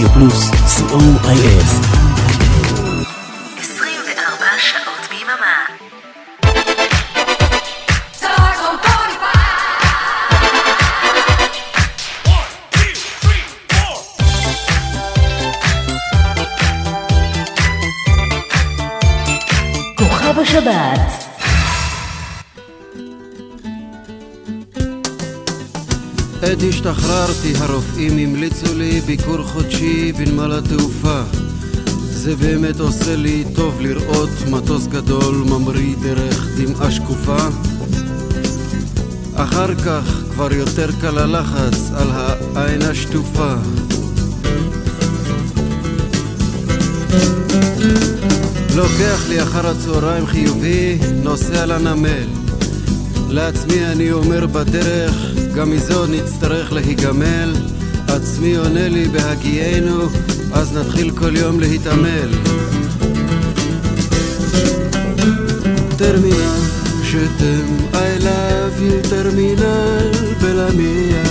רדיו פלוס, co.il עת השתחררתי הרופאים המליצו לי ביקור חודשי בנמל התעופה. זה באמת עושה לי טוב לראות מטוס גדול ממריא דרך דמעה שקופה. אחר כך כבר יותר קל הלחץ על העין השטופה. לוקח לי אחר הצהריים חיובי, נוסע לנמל לעצמי אני אומר בדרך, גם מזה עוד נצטרך להיגמל. עצמי עונה לי בהגיינו, אז נתחיל כל יום להתעמל. טרמינל, שתם, I love you, טרמינל בלמיה.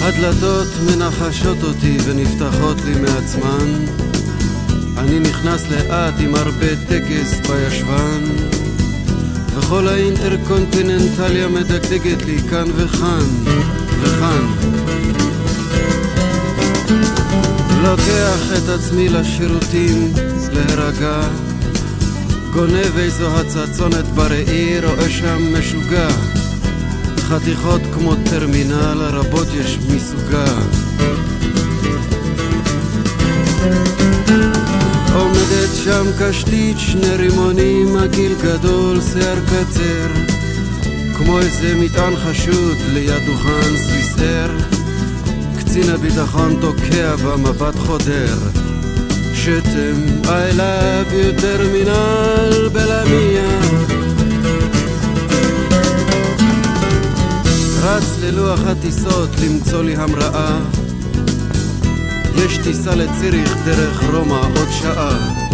הדלתות מנחשות אותי ונפתחות לי מעצמן. אני נכנס לאט עם הרבה טקס בישבן. וכל האינטרקונטיננטליה מדגדגת לי כאן וכאן וכאן. לוקח את עצמי לשירותים להירגע. גונב איזו הצצונת בראי, רואה שם משוגע. חתיכות כמו טרמינל, רבות יש מסוגה עומדת שם קשתית, שני רימונים, הגיל גדול, שיער קצר. כמו איזה מטען חשוד ליד דוכן סוויסר קצין הביטחון תוקע במבט חודר. שתם, I love you טרמינל בלמיה. רץ ללוח הטיסות למצוא לי המראה. יש טיסה לציריך דרך רומא עוד שעה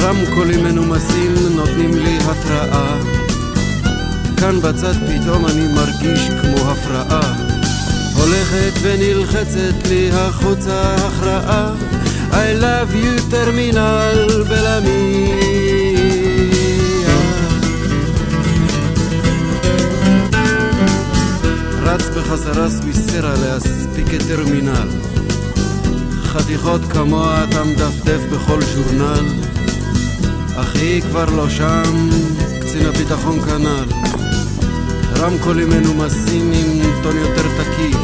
רמקולים מנומסים נותנים לי התראה. כאן בצד פתאום אני מרגיש כמו הפרעה. הולכת ונלחצת לי החוצה הכרעה I love you טרמינל בלמיה. רץ בחזרה סוויסרה להספיק את טרמינל. חתיכות כמוה אתה מדפדף בכל ז'ורנל אחי כבר לא שם, קצין הביטחון כנ"ל. רמקולים מנומסים עם טון יותר תקיף.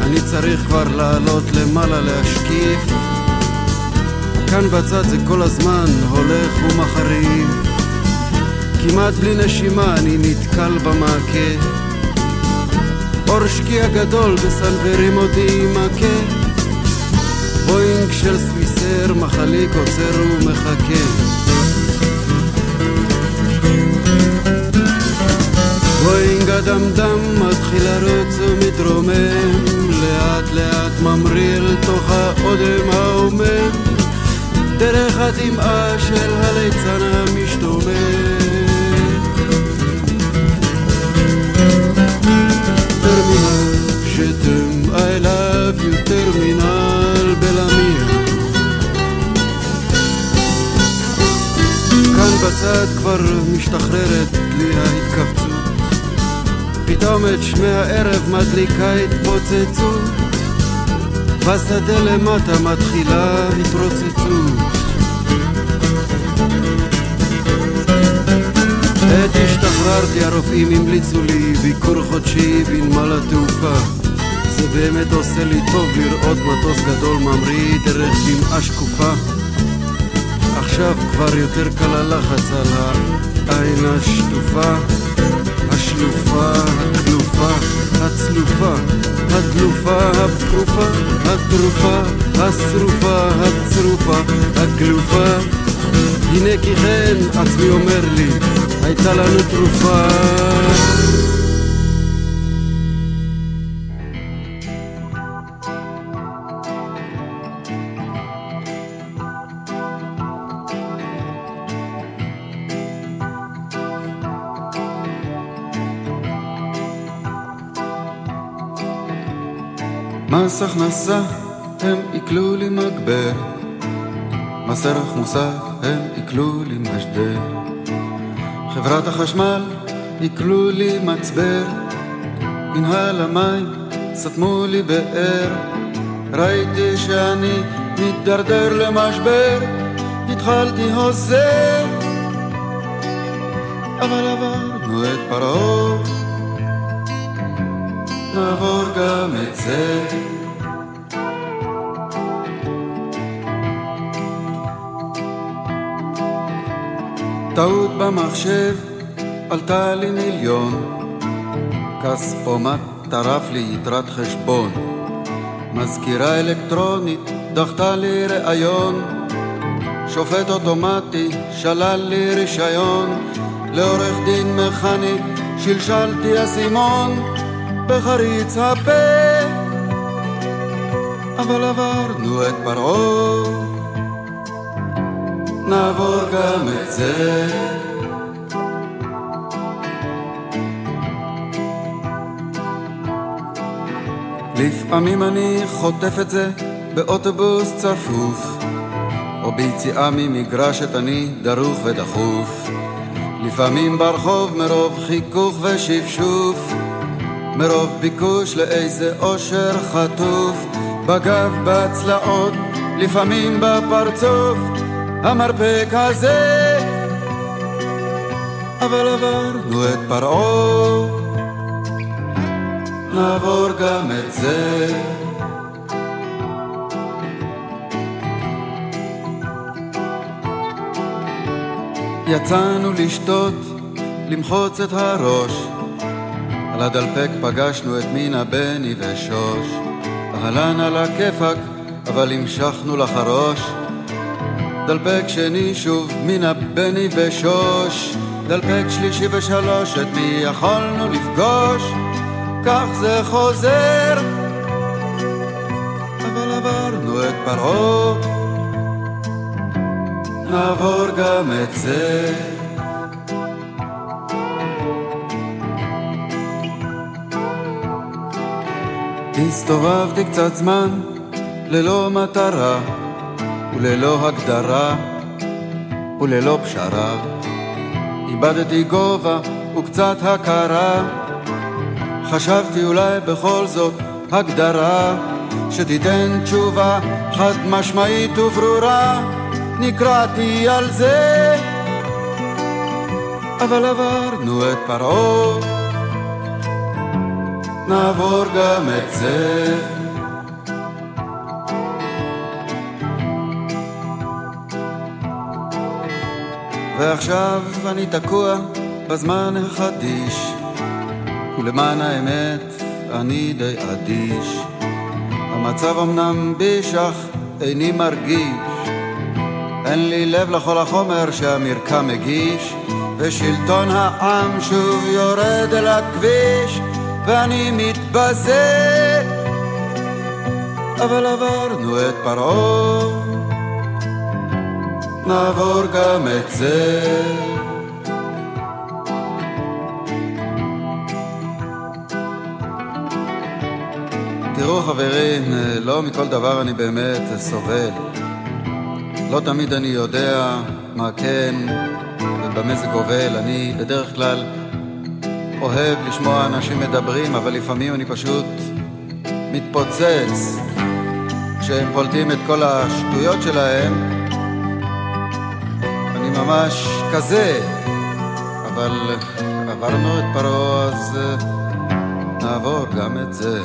אני צריך כבר לעלות למעלה להשקיף. כאן בצד זה כל הזמן הולך ומחריף. כמעט בלי נשימה אני נתקל במעקה. אור שקיע גדול בסנוורים אותי מכה בואינג של סוויסר מחליק עוצר ומחכה. בואינג הדמדם מתחיל לרוץ ומתרומם לאט לאט ממריא אל תוך האודם ההומם. דרך הדמעה של הליצן המשתומם בצד כבר משתחררת לי ההתכווצות. פתאום את שמי הערב מדליקה התפוצצות. בשדה למטה מתחילה התרוצצות. עת השתחררתי הרופאים המליצו לי ביקור חודשי בנמל התעופה. זה באמת עושה לי טוב לראות מטוס גדול ממריא דרך דמעה שקופה עכשיו כבר יותר קל הלחץ על העין השטופה השלופה, הכלופה, הצלופה, הדלופה, הפרופה, הטרופה, השרופה, הצרופה, הגלופה הנה כי כן, עצמי אומר לי, הייתה לנו תרופה מס הכנסה, הם עיכלו לי מגבר. מס ערך מוסף, הם עיכלו לי משדר. חברת החשמל, עיכלו לי מצבר. מנהל המים, סתמו לי באר. ראיתי שאני מתדרדר למשבר, התחלתי הוסר. אבל עברנו את פרעה, נעבור גם את זה. טעות במחשב עלתה לי מיליון, כספומט טרף לי יתרת חשבון, מזכירה אלקטרונית דחתה לי ראיון, שופט אוטומטי שלל לי רישיון, לעורך דין מכני שלשלתי אסימון. בחריץ הפה. אבל עברנו את פרעה נעבור גם את זה. לפעמים אני חוטף את זה באוטובוס צפוף או ביציאה ממגרשת אני דרוך ודחוף. לפעמים ברחוב מרוב חיכוך ושפשוף, מרוב ביקוש לאיזה אושר חטוף, בגב, בצלעות, לפעמים בפרצוף, המרפק הזה. אבל עברנו את פרעה, נעבור גם את זה. יצאנו לשתות, למחוץ את הראש. על הדלפק פגשנו את מינה, בני ושוש. אהלן על הכיפאק, אבל המשכנו לחרוש. דלפק שני שוב, מינה, בני ושוש. דלפק שלישי ושלוש, את מי יכולנו לפגוש? כך זה חוזר. אבל עברנו את פרעה. נעבור גם את זה. הסתובבתי קצת זמן ללא מטרה וללא הגדרה וללא פשרה. איבדתי גובה וקצת הכרה. חשבתי אולי בכל זאת הגדרה שתיתן תשובה חד משמעית וברורה. נקרעתי על זה, אבל עברנו את פרעה, נעבור גם את זה. ועכשיו אני תקוע בזמן החדיש, ולמען האמת אני די אדיש. המצב אמנם בישך, איני מרגיש אין לי לב לכל החומר שהמרקם מגיש, ושלטון העם שוב יורד אל הכביש, ואני מתבזה. אבל עברנו את פרעה, נעבור גם את זה. תראו חברים, לא מכל דבר אני באמת סובל. לא תמיד אני יודע מה כן ובמה זה גובל. אני בדרך כלל אוהב לשמוע אנשים מדברים, אבל לפעמים אני פשוט מתפוצץ כשהם פולטים את כל השטויות שלהם. ממש כזה, אבל עברנו את פרעה, אז אה, נעבור גם את זה.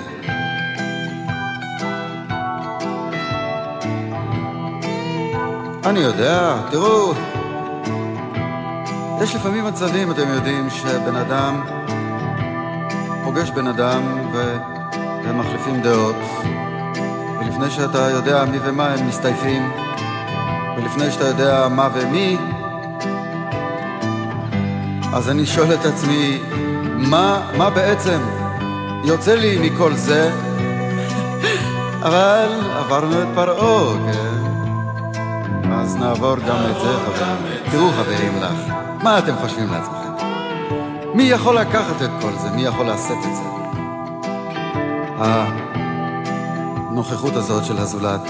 אני יודע, תראו, יש לפעמים מצבים, אתם יודעים, שבן אדם פוגש בן אדם. והם מחליפים דעות, ולפני שאתה יודע מי ומה הם מסתייפים, ולפני שאתה יודע מה ומי, אז אני שואל את עצמי, מה, מה בעצם יוצא לי מכל זה? אבל עברנו את פרעה, כן? אז נעבור גם את זה, חברים. תראו, חברים לך, מה אתם חושבים לעצמכם? מי יכול לקחת את כל זה? מי יכול לשאת את זה? הנוכחות הזאת של הזולת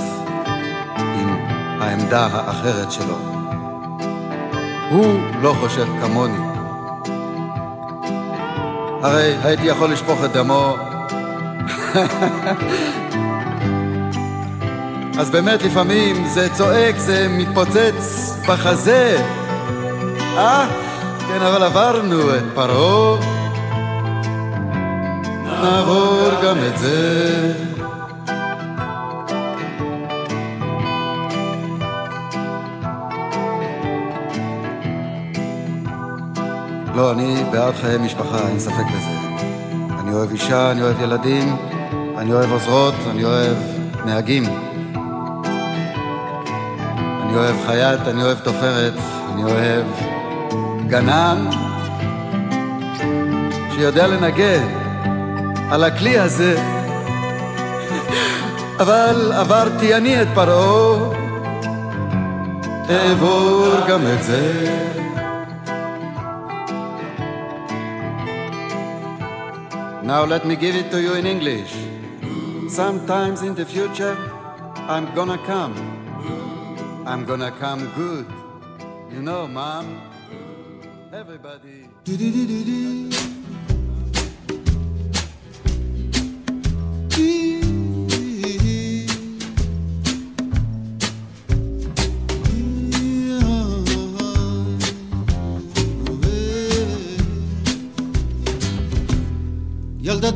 עם העמדה האחרת שלו. הוא לא חושב כמוני. הרי הייתי יכול לשפוך את דמו. אז באמת לפעמים זה צועק, זה מתפוצץ בחזה. אה? כן, אבל עברנו את פרעה. נעבור גם את זה. לא, אני בעד חיי משפחה, אין ספק בזה. אני אוהב אישה, אני אוהב ילדים, אני אוהב עוזרות, אני אוהב נהגים. אני אוהב חייט, אני אוהב תופרת, אני אוהב גנן שיודע לנגן על הכלי הזה. אבל עברתי אני את פרעה, אעבור גם את זה. Now let me give it to you in English. Sometimes in the future, I'm gonna come. I'm gonna come good. You know, Mom. Everybody.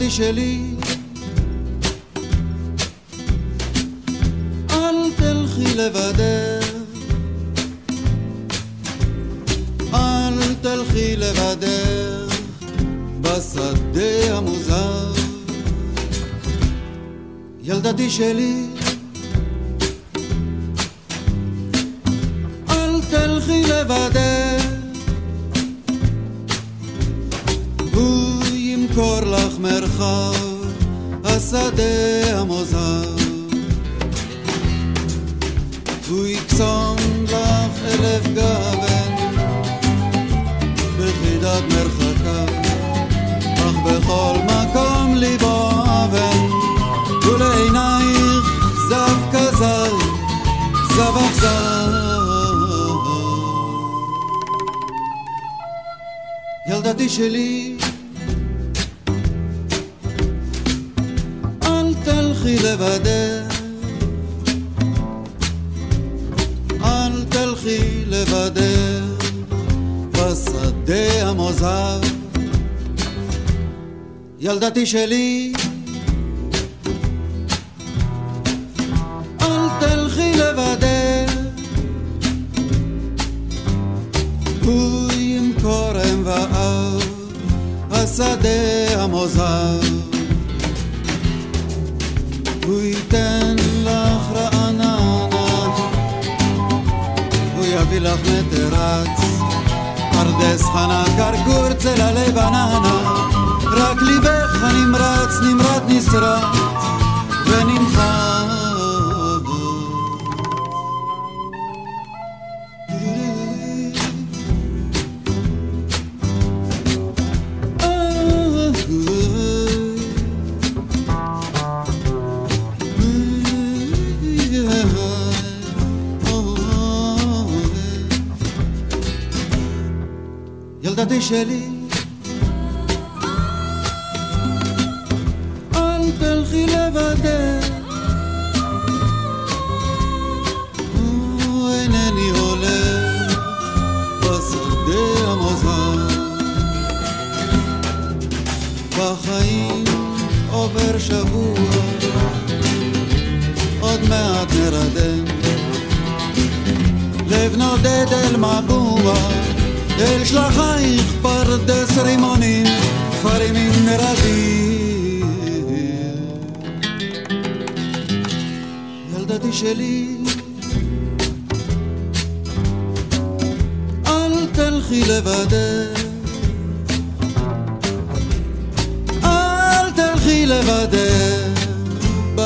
ילדתי שלי, אל תלכי לבדך, אל תלכי לבדך בשדה המוזר. ילדתי שלי,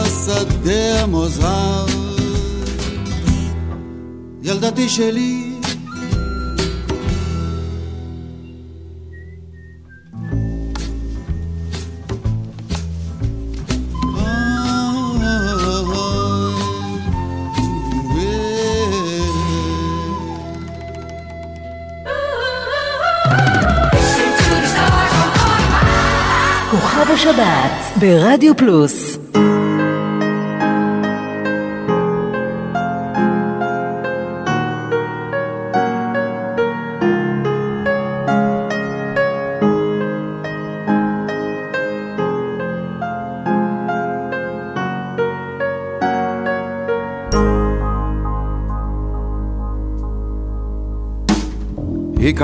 השדה המוזהר. ילדתי שלי, ברדיו פלוס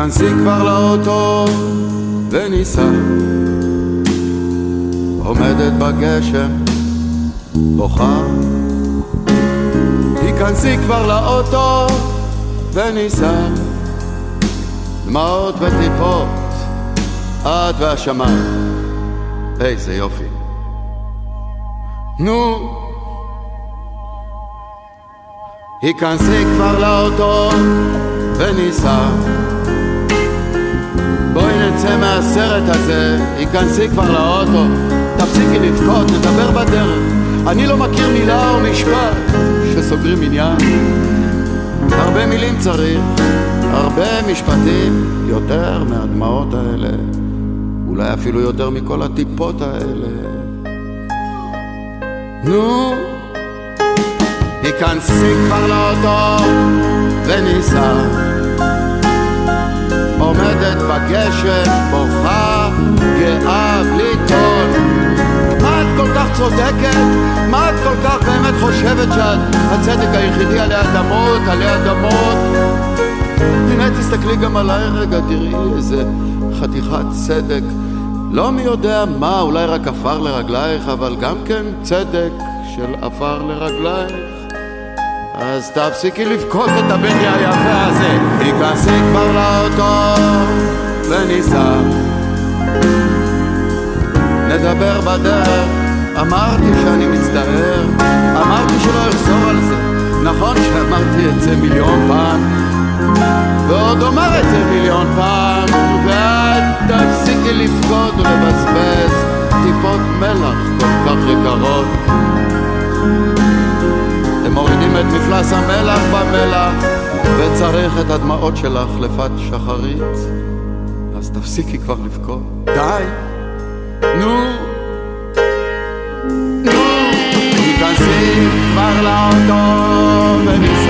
היכנסי כבר לאוטו וניסע עומדת בגשם, בוכה. היכנסי כבר לאוטו וניסע דמעות וטיפות, את והשמיים. איזה יופי. נו. היכנסי כבר לאוטו וניסע נצא מהסרט הזה, היכנסי כבר לאוטו, תפסיקי לבכות, נדבר בדרך. אני לא מכיר מילה או משפט שסוגרים עניין. הרבה מילים צריך, הרבה משפטים, יותר מהדמעות האלה, אולי אפילו יותר מכל הטיפות האלה. נו, היכנסי כבר לאוטו וניסע עומדת בגשם, בוכה, גאה, בלי קול. מה את כל כך צודקת? מה את כל כך באמת חושבת שאת הצדק היחידי עלי אדמות, עלי אדמות? הנה תסתכלי גם עליי רגע, תראי איזה חתיכת צדק. לא מי יודע מה, אולי רק עפר לרגלייך, אבל גם כן צדק של עפר לרגלייך. אז תפסיקי לבכות את הבכי היפה הזה, תיכנסי כבר לאוטו וניסע. נדבר בדרך, אמרתי שאני מצטער, אמרתי שלא אחזור על זה. נכון שאמרתי את זה מיליון פעם, ועוד אומר את זה מיליון פעם, ואת תפסיקי לבכות ולבזבז טיפות מלח כל כך יקרות. מורידים את מפלס המלח במלח וצריך את הדמעות שלך לפת שחרית. אז תפסיקי כבר לבכות. די. נו. נו. תיכנסי כבר לאוטו וניסע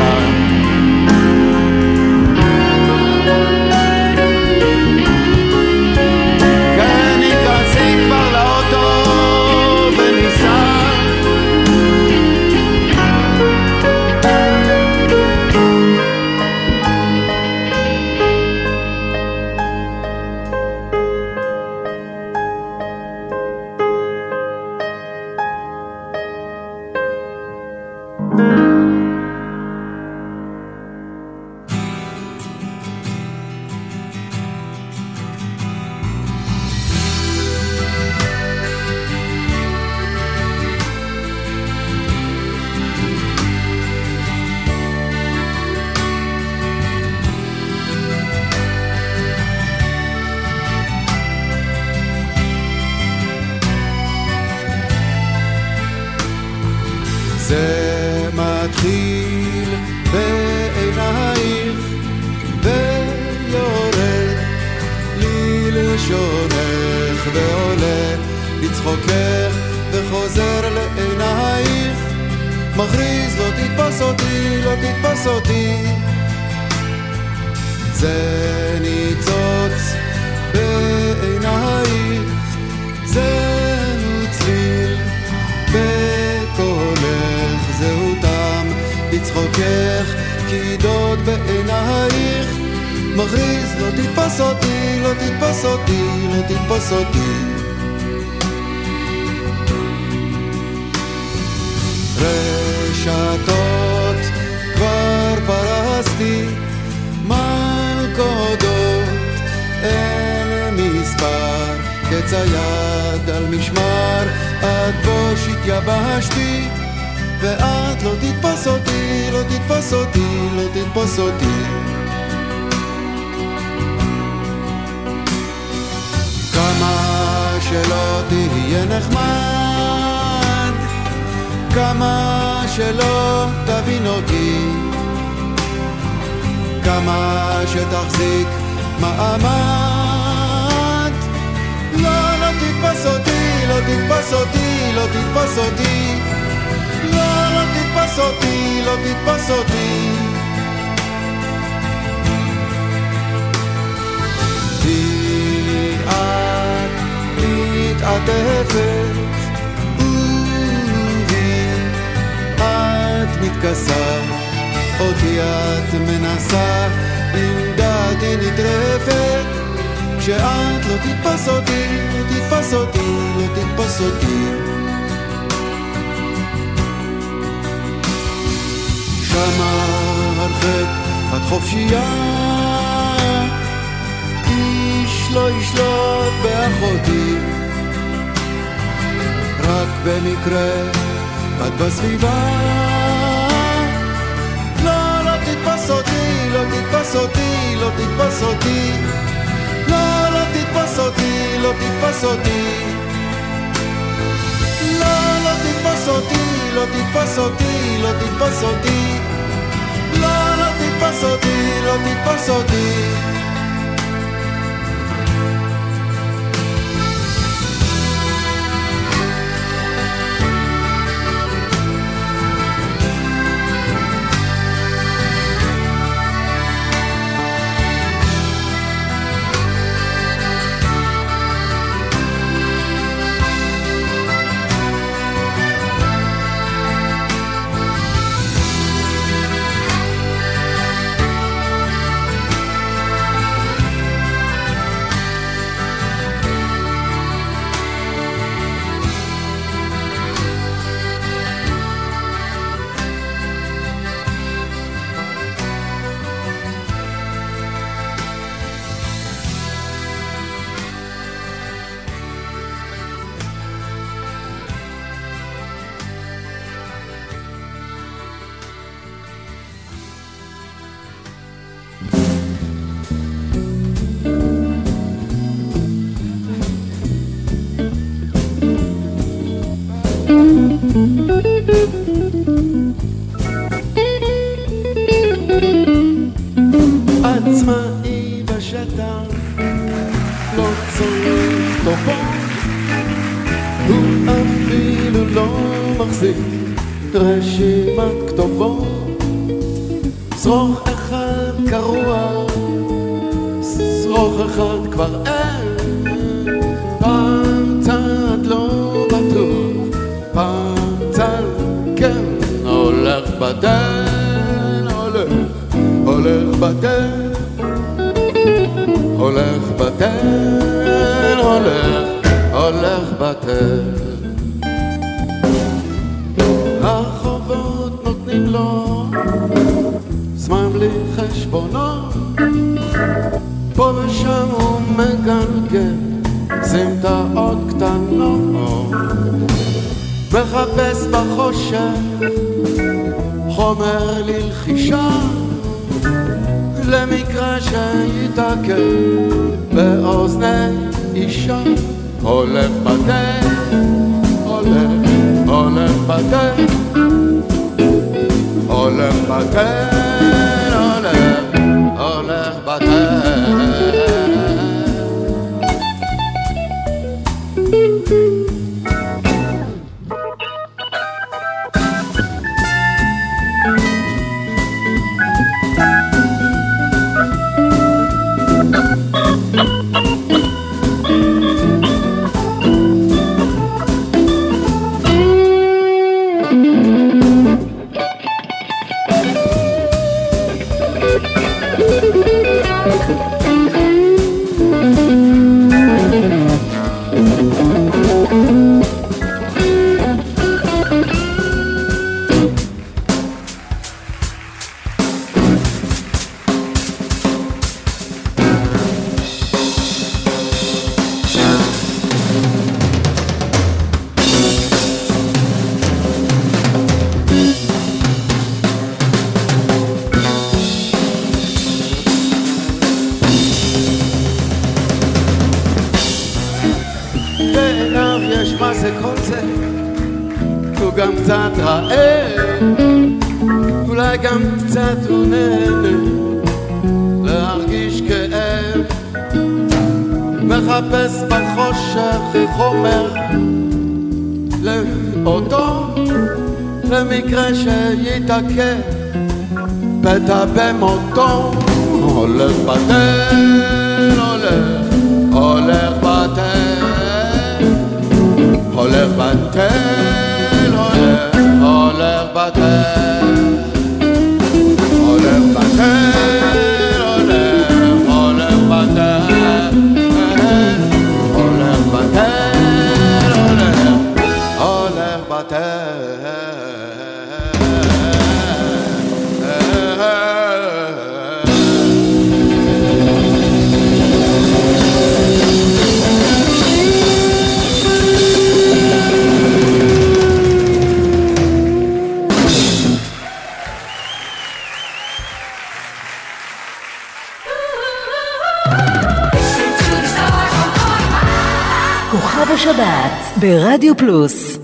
ברדיו פלוס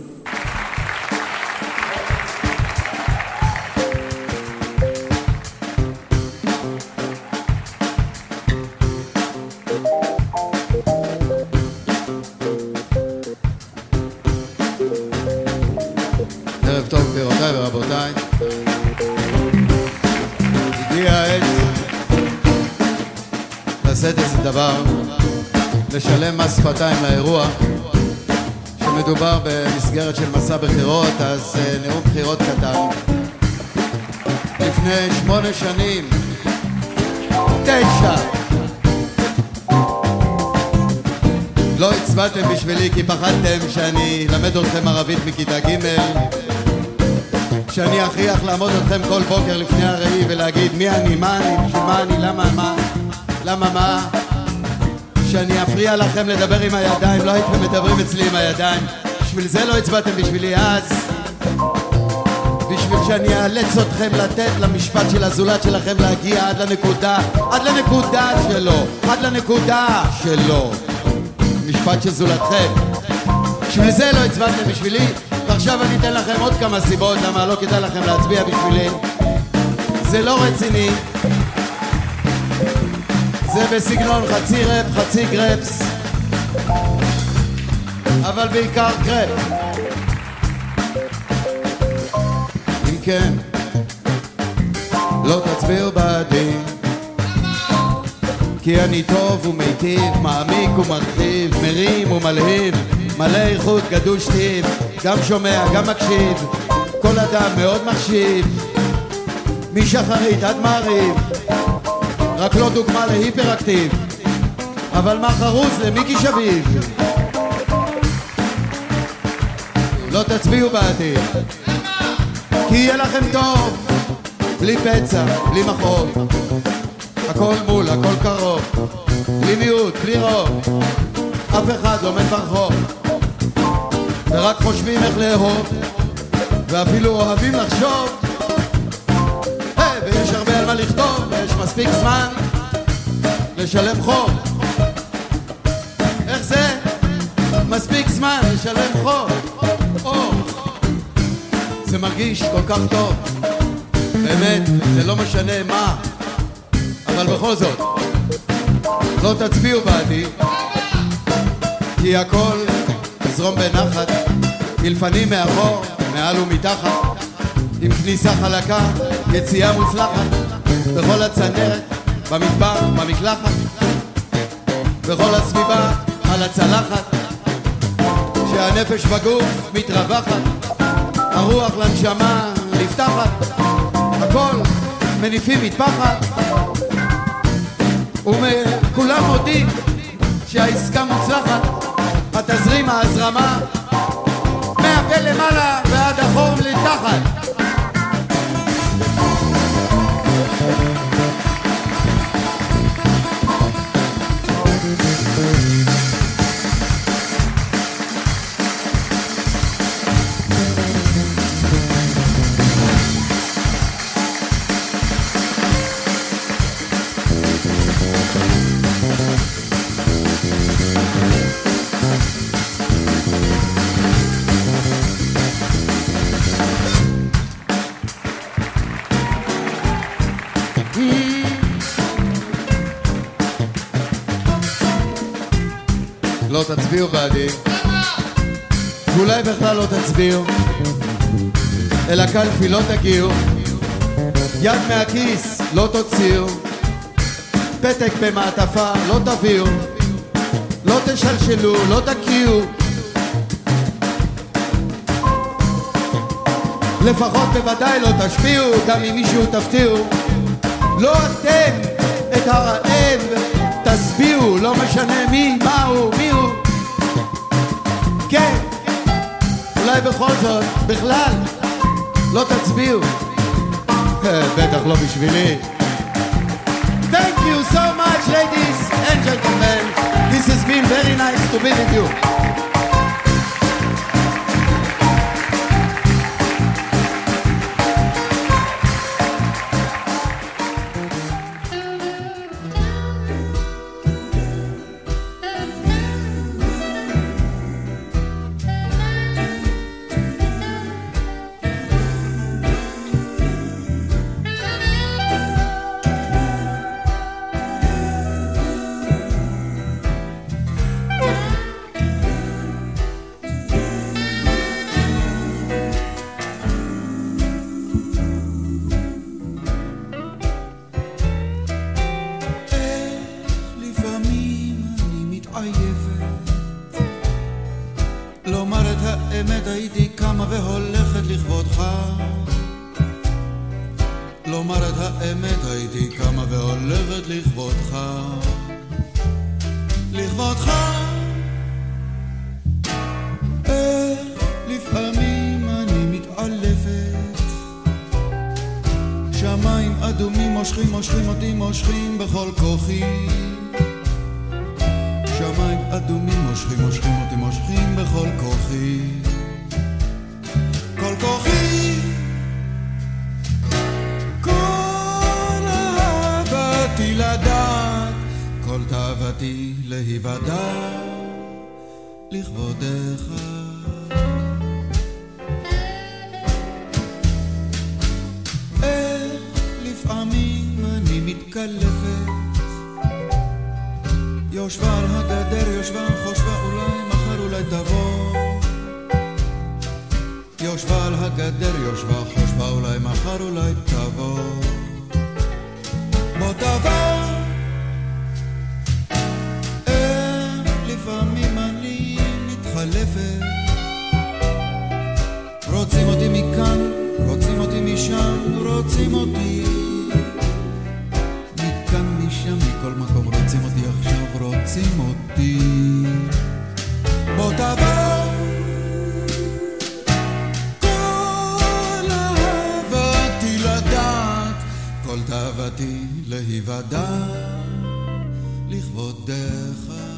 כשמדובר במסגרת של מסע בחירות, אז אה, נאום בחירות קטן. לפני שמונה שנים, תשע, לא הצבעתם בשבילי כי פחדתם שאני אלמד אתכם ערבית מכיתה ג' שאני אכריח לעמוד אתכם כל בוקר לפני הראי ולהגיד מי אני, מה אני, מה אני, למה מה, למה מה. שאני אפריע לכם לדבר עם הידיים, לא הייתם מדברים אצלי עם הידיים בשביל זה לא הצבעתם בשבילי אז. בשביל שאני אאלץ אתכם לתת למשפט של הזולת שלכם להגיע עד לנקודה, עד לנקודה שלו, עד לנקודה שלו. משפט של זולתכם. בשביל זה לא הצבעתם בשבילי. ועכשיו אני אתן לכם עוד כמה סיבות למה לא כדאי לכם להצביע בשבילי. זה לא רציני. זה בסגנון חצי ראפ, חצי גרפס אבל בעיקר קרפ אם כן, לא תצביעו בעדי כי אני טוב ומיטיב, מעמיק ומרחיב, מרים ומלהיב, מלא איכות, גדוש טיב, גם שומע, גם מקשיב, כל אדם מאוד מחשיב, משחרית עד מעריב, רק לא דוגמה להיפראקטיב, אבל מה חרוז למיקי שביב? לא תצביעו בעתיד, כי יהיה לכם טוב, בלי פצע, בלי מכאוב. הכל מול, הכל קרוב, בלי מיעוט, בלי רוב, אף אחד לא מת ברחוב, ורק חושבים איך לאהוב, ואפילו אוהבים לחשוב, היי, ויש הרבה על מה לכתוב, ויש מספיק זמן לשלם חוב. איך זה? מספיק זמן לשלם חוב. מרגיש כל כך טוב, באמת, זה לא משנה מה. אבל בכל זאת, לא תצביעו בעדי, כי הכל יזרום בנחת, מלפנים מאחור, מעל ומתחת, עם כניסה חלקה, יציאה מוצלחת, בכל הצנרת, במטבח, במקלחת, בכל הסביבה, על הצלחת, שהנפש בגוף מתרווחת, הרוח לנשמה נפתחת, הכל מניפים מטפחת. וכולם מודים שהעסקה מוצלחת, התזרים, ההזרמה, מהפה למעלה ועד החור לתחת. תצביעו בעדי, ואולי בכלל לא תצביעו, אל הקלפי לא תגיעו, יד מהכיס לא תוציאו, פתק במעטפה לא תביאו, לא תשלשלו, לא תקיאו. לפחות בוודאי לא תשפיעו, גם אם מישהו תפתיעו. לא אתם את הרעב תשביעו, לא משנה מי, מה הוא, מי הוא. כן, אולי בכל זאת, בכלל, לא תצביעו. בטח לא בשבילי. Thank you so much, ladies and gentlemen. This has been very nice to be with you. לכבודך.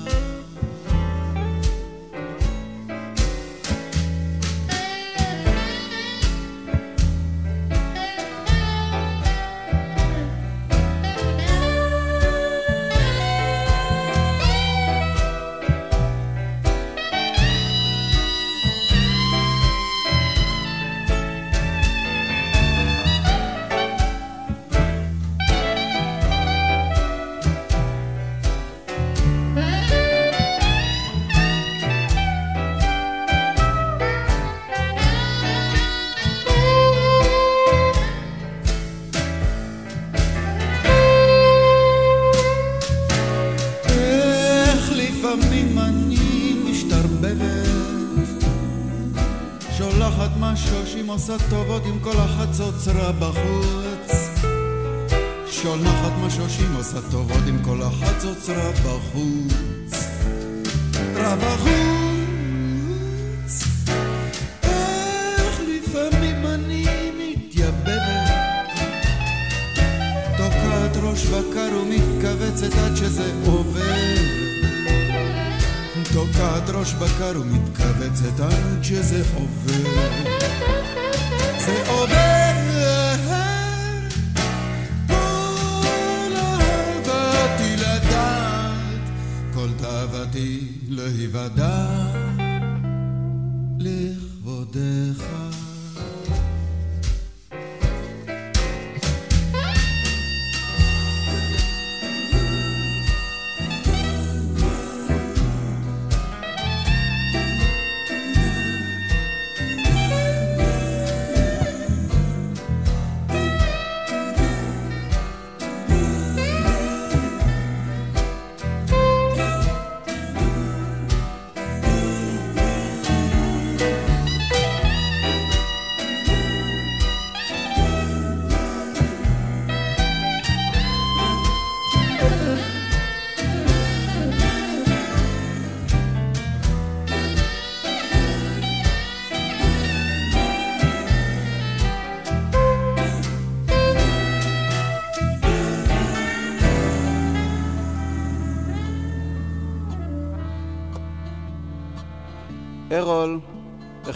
בחוץ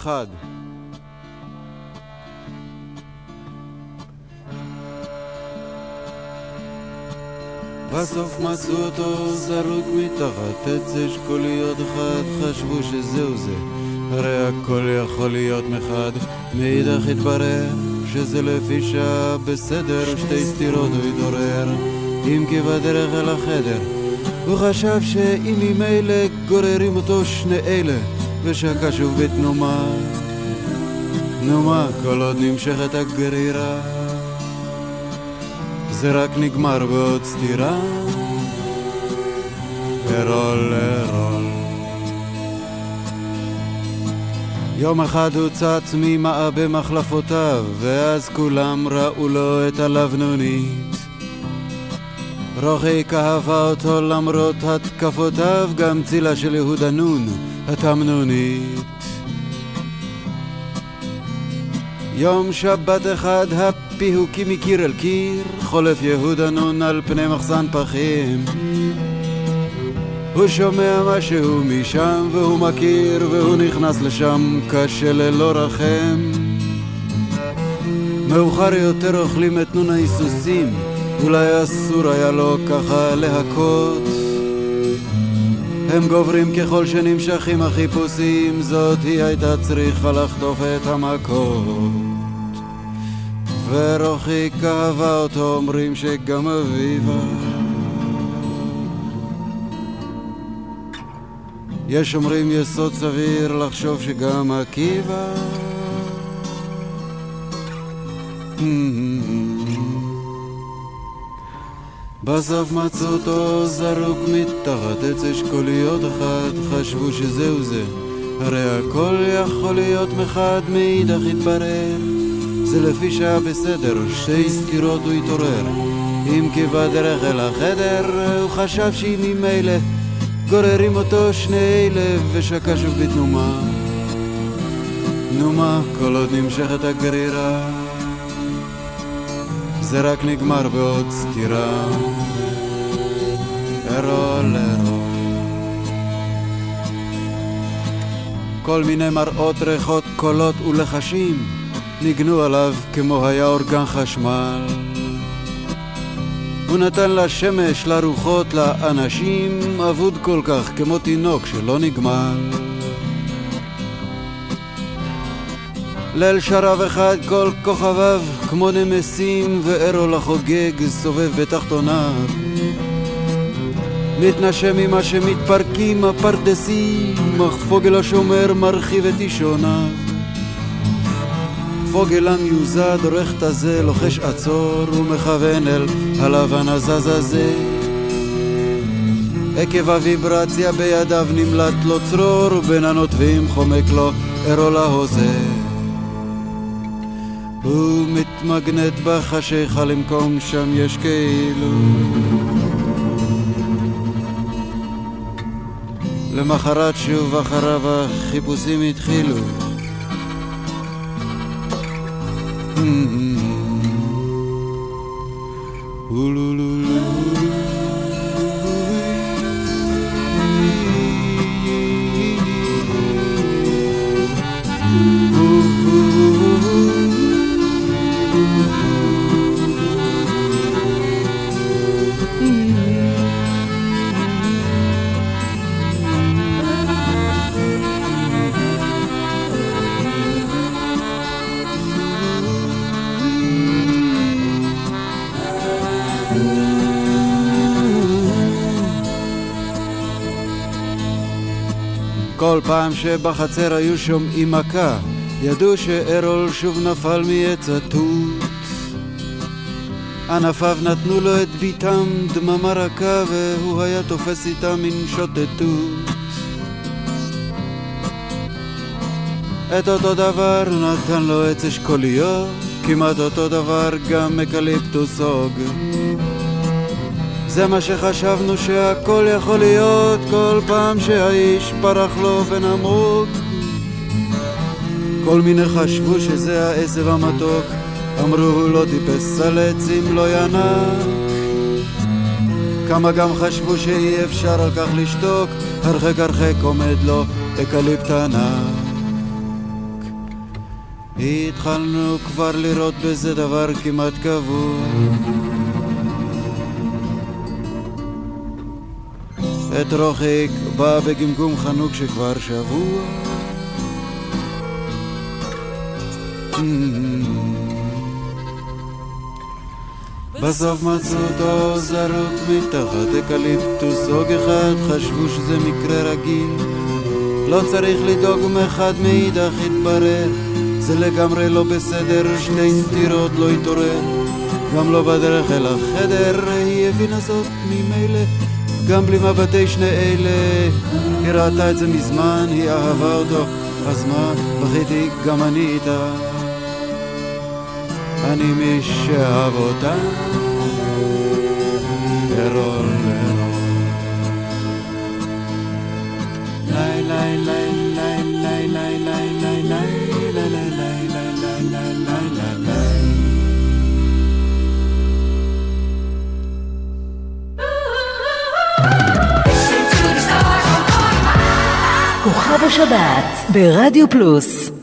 אחד. בסוף מצאו אותו זרוק מתחת עץ אשכוליות אחד, חשבו שזהו זה, הרי הכל יכול להיות מחד, מאידך התברר שזה לפי שעה בסדר, שתי סתירות הוא התעורר, אם כי בדרך אל החדר, הוא חשב שאם ממילא גוררים אותו שני אלה, ושקע שוב בתנומה, תנומה כל עוד נמשכת הגרירה. זה רק נגמר בעוד סתירה. ארול, ארול. יום אחד הוא צץ ממעה במחלפותיו, ואז כולם ראו לו את הלבנונית. רוחיק אהבה אותו למרות התקפותיו, גם צילה של יהודה נון, התמנונית. יום שבת אחד הפיהוקים מקיר אל קיר, חולף יהודה נון על פני מחסן פחים. הוא שומע משהו משם והוא מכיר והוא נכנס לשם קשה ללא רחם. מאוחר יותר אוכלים את נון ההיסוסים, אולי אסור היה לו ככה להכות. הם גוברים ככל שנמשכים החיפושים, זאת היא הייתה צריכה לחטוף את המכות. ורוחי כאבה אותו, אומרים שגם אביבה. יש אומרים יסוד סביר לחשוב שגם עקיבא. בסוף מצאו אותו זרוק מתחת עץ אשכוליות אחת, חשבו שזהו זה. הרי הכל יכול להיות מחד, מאידך התברר. זה לפי שהיה בסדר, שתי סתירות הוא התעורר. אם כי בדרך אל החדר, הוא חשב שאם ממילא גוררים אותו שני אלה, ושקע שוב בתנומה. תנומה, כל עוד נמשכת הגרירה. זה רק נגמר בעוד סתירה. ארול ארול. כל מיני מראות, ריחות, קולות ולחשים ניגנו עליו כמו היה אורגן חשמל. הוא נתן לשמש, לרוחות, לאנשים, אבוד כל כך כמו תינוק שלא נגמל. ליל שרב אחד כל כוכביו כמו נמסים וארול החוגג סובב בתחתוניו. מתנשם ממה שמתפרקים הפרדסים אך פוגל השומר מרחיב את אישוניו פוגל המיוזד עורך את הזה לוחש עצור ומכוון אל הלבן הזז הזה. עקב הוויברציה בידיו נמלט לו צרור ובין הנוטבים חומק לו ארול ההוזה הוא מתמגנט בחשיכה למקום שם יש כאילו. למחרת שוב אחריו החיפושים התחילו. כל שבחצר היו שומעים מכה, ידעו שארול שוב נפל מעץ התות. ענפיו נתנו לו את ביתם דממה רכה, והוא היה תופס איתם מין שוטטות. את אותו דבר נתן לו עץ אשכוליות, כמעט אותו דבר גם אקליפטוס הוג. זה מה שחשבנו שהכל יכול להיות כל פעם שהאיש פרח לו ונמרות כל מיני חשבו שזה העשב המתוק אמרו הוא לא טיפס על עצים לא ינק. כמה גם חשבו שאי אפשר על כך לשתוק הרחק הרחק עומד לו אקליפט ענק. התחלנו כבר לראות בזה דבר כמעט קבוע את רוחק בא בגמגום חנוק שכבר שבוע. Mm-hmm. בסוף מצאו אותו זרוק מתחת אקליפטוס, הוג אחד חשבו שזה מקרה רגיל. לא צריך לדאוג מאחד מאידך התברר, זה לגמרי לא בסדר, שתי סתירות לא התעורר. גם לא בדרך אל החדר, היא הבינה זאת ממילא. גם בלי מבטי שני אלה. היא ראתה את זה מזמן, היא אהבה אותו, אז מה, בכיתי גם אני איתה. אני מי שאהב אותה, ארון לרון. בשבת ברדיו פלוס.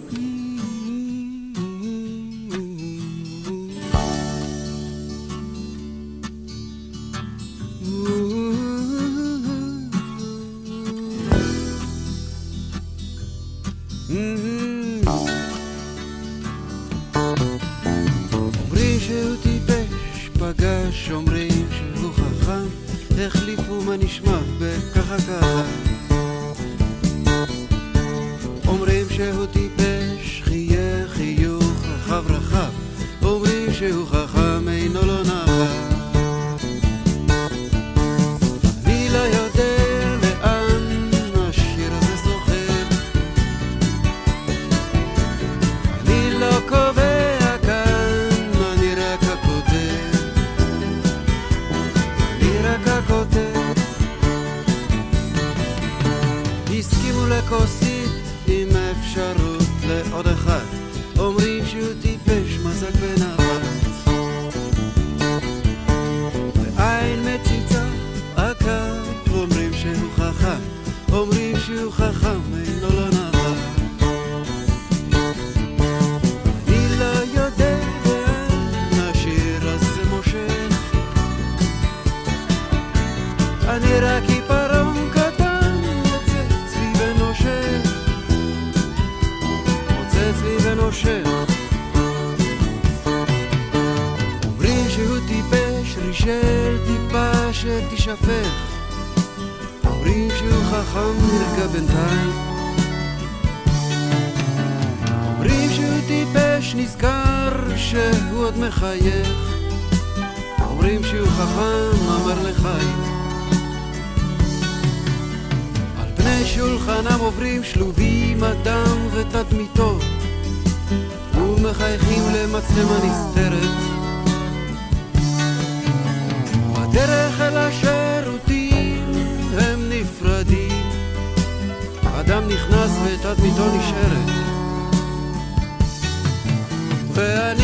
burning.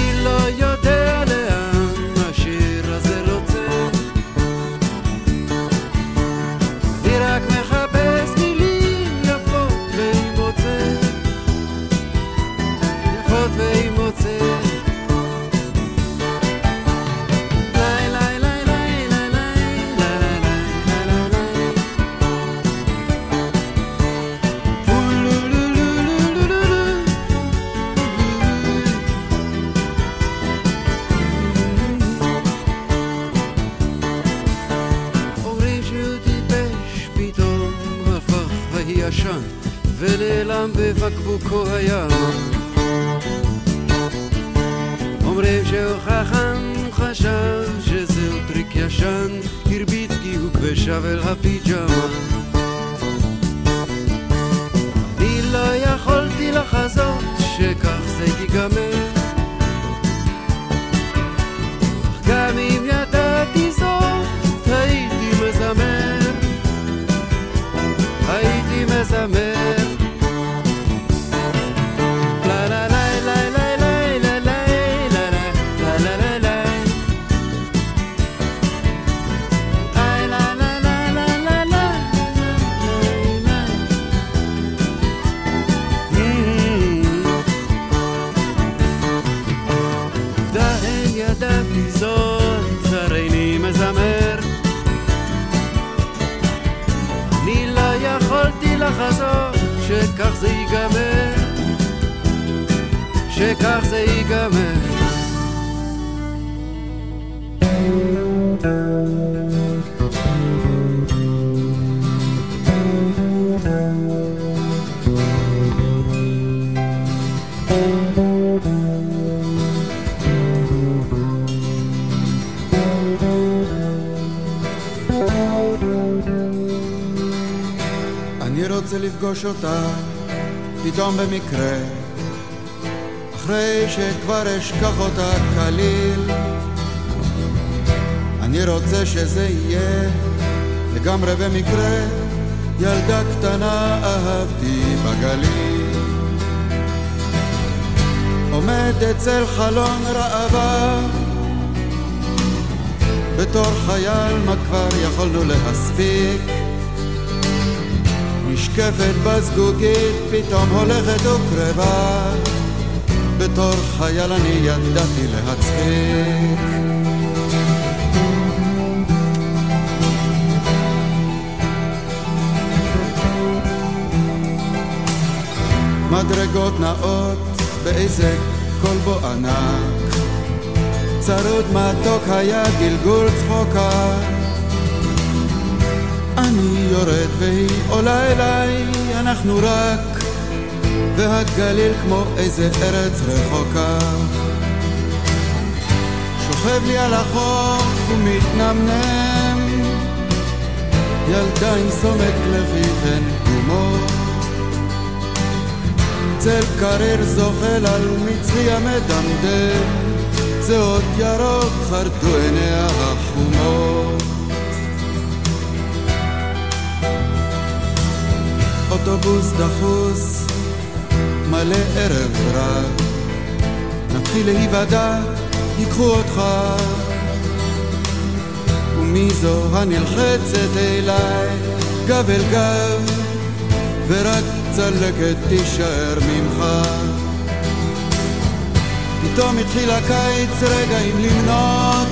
לפגוש אותה, פתאום במקרה, אחרי שכבר אשכח אותה כליל. אני רוצה שזה יהיה לגמרי במקרה, ילדה קטנה אהבתי בגליל. עומד אצל חלון ראווה, בתור חייל מה כבר יכולנו להספיק? נשקפת בזגוגית, פתאום הולכת וקרבה. בתור חייל אני ידעתי להצחיק. מדרגות נאות באיזה כלבו ענק צרוד מתוק היה גלגול צחוקה אני יורד והיא עולה אליי, אנחנו רק והגליל כמו איזה ארץ רחוקה. שוכב לי על החוף ומתנמנם ילדה עם סומק לחיכן גומות צל קריר זוחל על מצרי המדמדם זה עוד ירוק חרדו עיניה החומות אוטובוס דחוס, מלא ערב רב. נתחיל להיוודע, ייקחו אותך. ומי זו הנלחצת אליי, גב אל גב, ורק צלקת תישאר ממך. פתאום התחיל הקיץ רגעים למנות,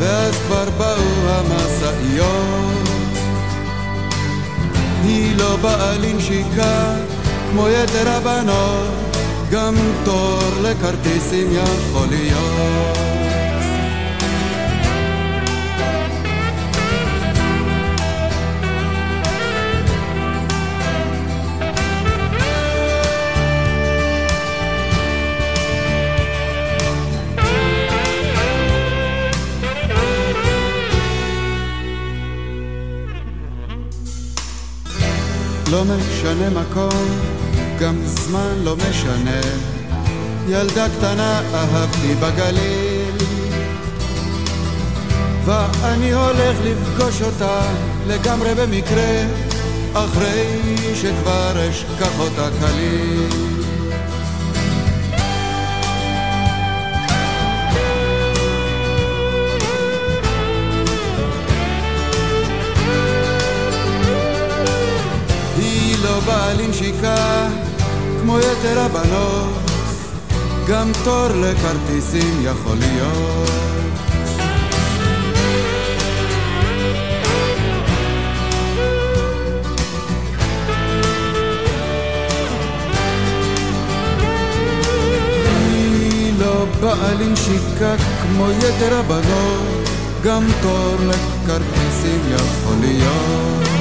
ואז כבר באו המשאיות. היא לא באה לנשיקה כמו יתר הבנות, גם תור לכרטיסים יכול להיות. לא משנה מקום, גם זמן לא משנה. ילדה קטנה אהבתי בגליל, ואני הולך לפגוש אותה לגמרי במקרה, אחרי שכבר אשכח אותה כליל. לנשיקה כמו יתר הבנות, גם תור לכרטיסים יכול להיות. לא באה לנשיקה כמו יתר הבנות, גם תור לכרטיסים יכול להיות.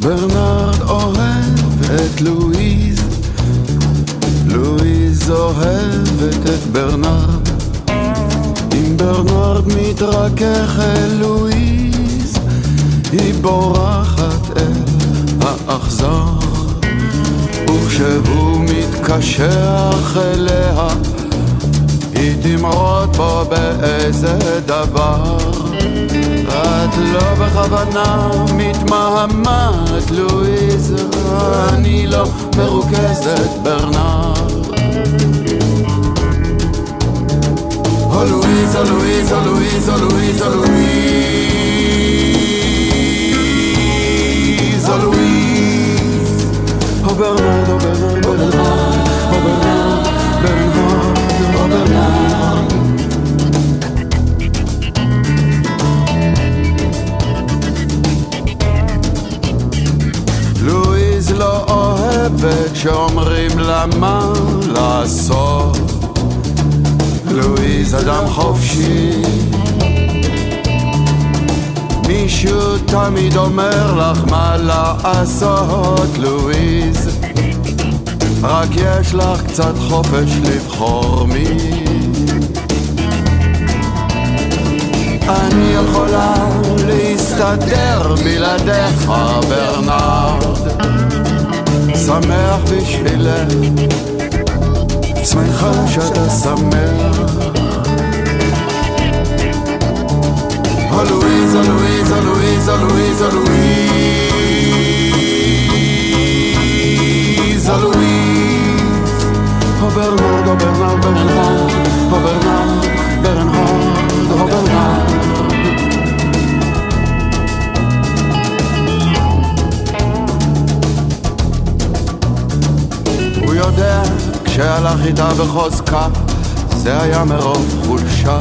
ברנרד אוהב את לואיז, לואיז אוהבת את ברנרד. אם ברנרד מתרכך אל לואיז, היא בורחת אל האכזר. וכשהוא מתקשח אליה, היא תמרוד בו באיזה דבר. Adlobe Ravana, Mit Mahamat Louise, Anilo, Perroquet, Bernard. Oh Louise, Louise, oh Louise, oh Louise, Louise, Louise, oh, oh, oh שאומרים לה מה לעשות. לואיז אדם חופשי. מישהו תמיד אומר לך מה לעשות, לואיז. רק יש לך קצת חופש לבחור מי. אני יכולה להסתדר בלעדיך, ברנרד שמח בשבילך, שמחה שאתה שמח Oh Louise, oh Louise, oh Louise, oh Louise, oh Louise, oh Louise. Oh Bernard, oh Bernard, Bernard, oh Bernard, Bernard, כשהלך איתה בחוזקה, זה היה מרוב חולשה.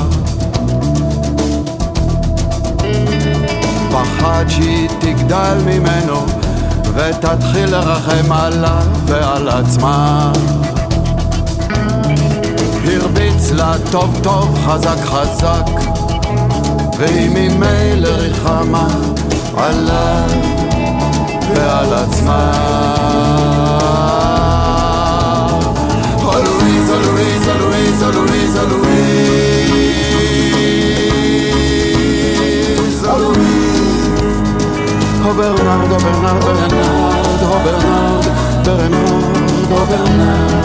פחד שהיא תגדל ממנו ותתחיל לרחם עליו ועל עצמה. הרביץ לה טוב טוב חזק חזק והיא ממילא ריחמה עליו ועל עצמה. Oh Bernard, oh Bernard, Bernard, oh Bernard, Bernard, oh Bernard.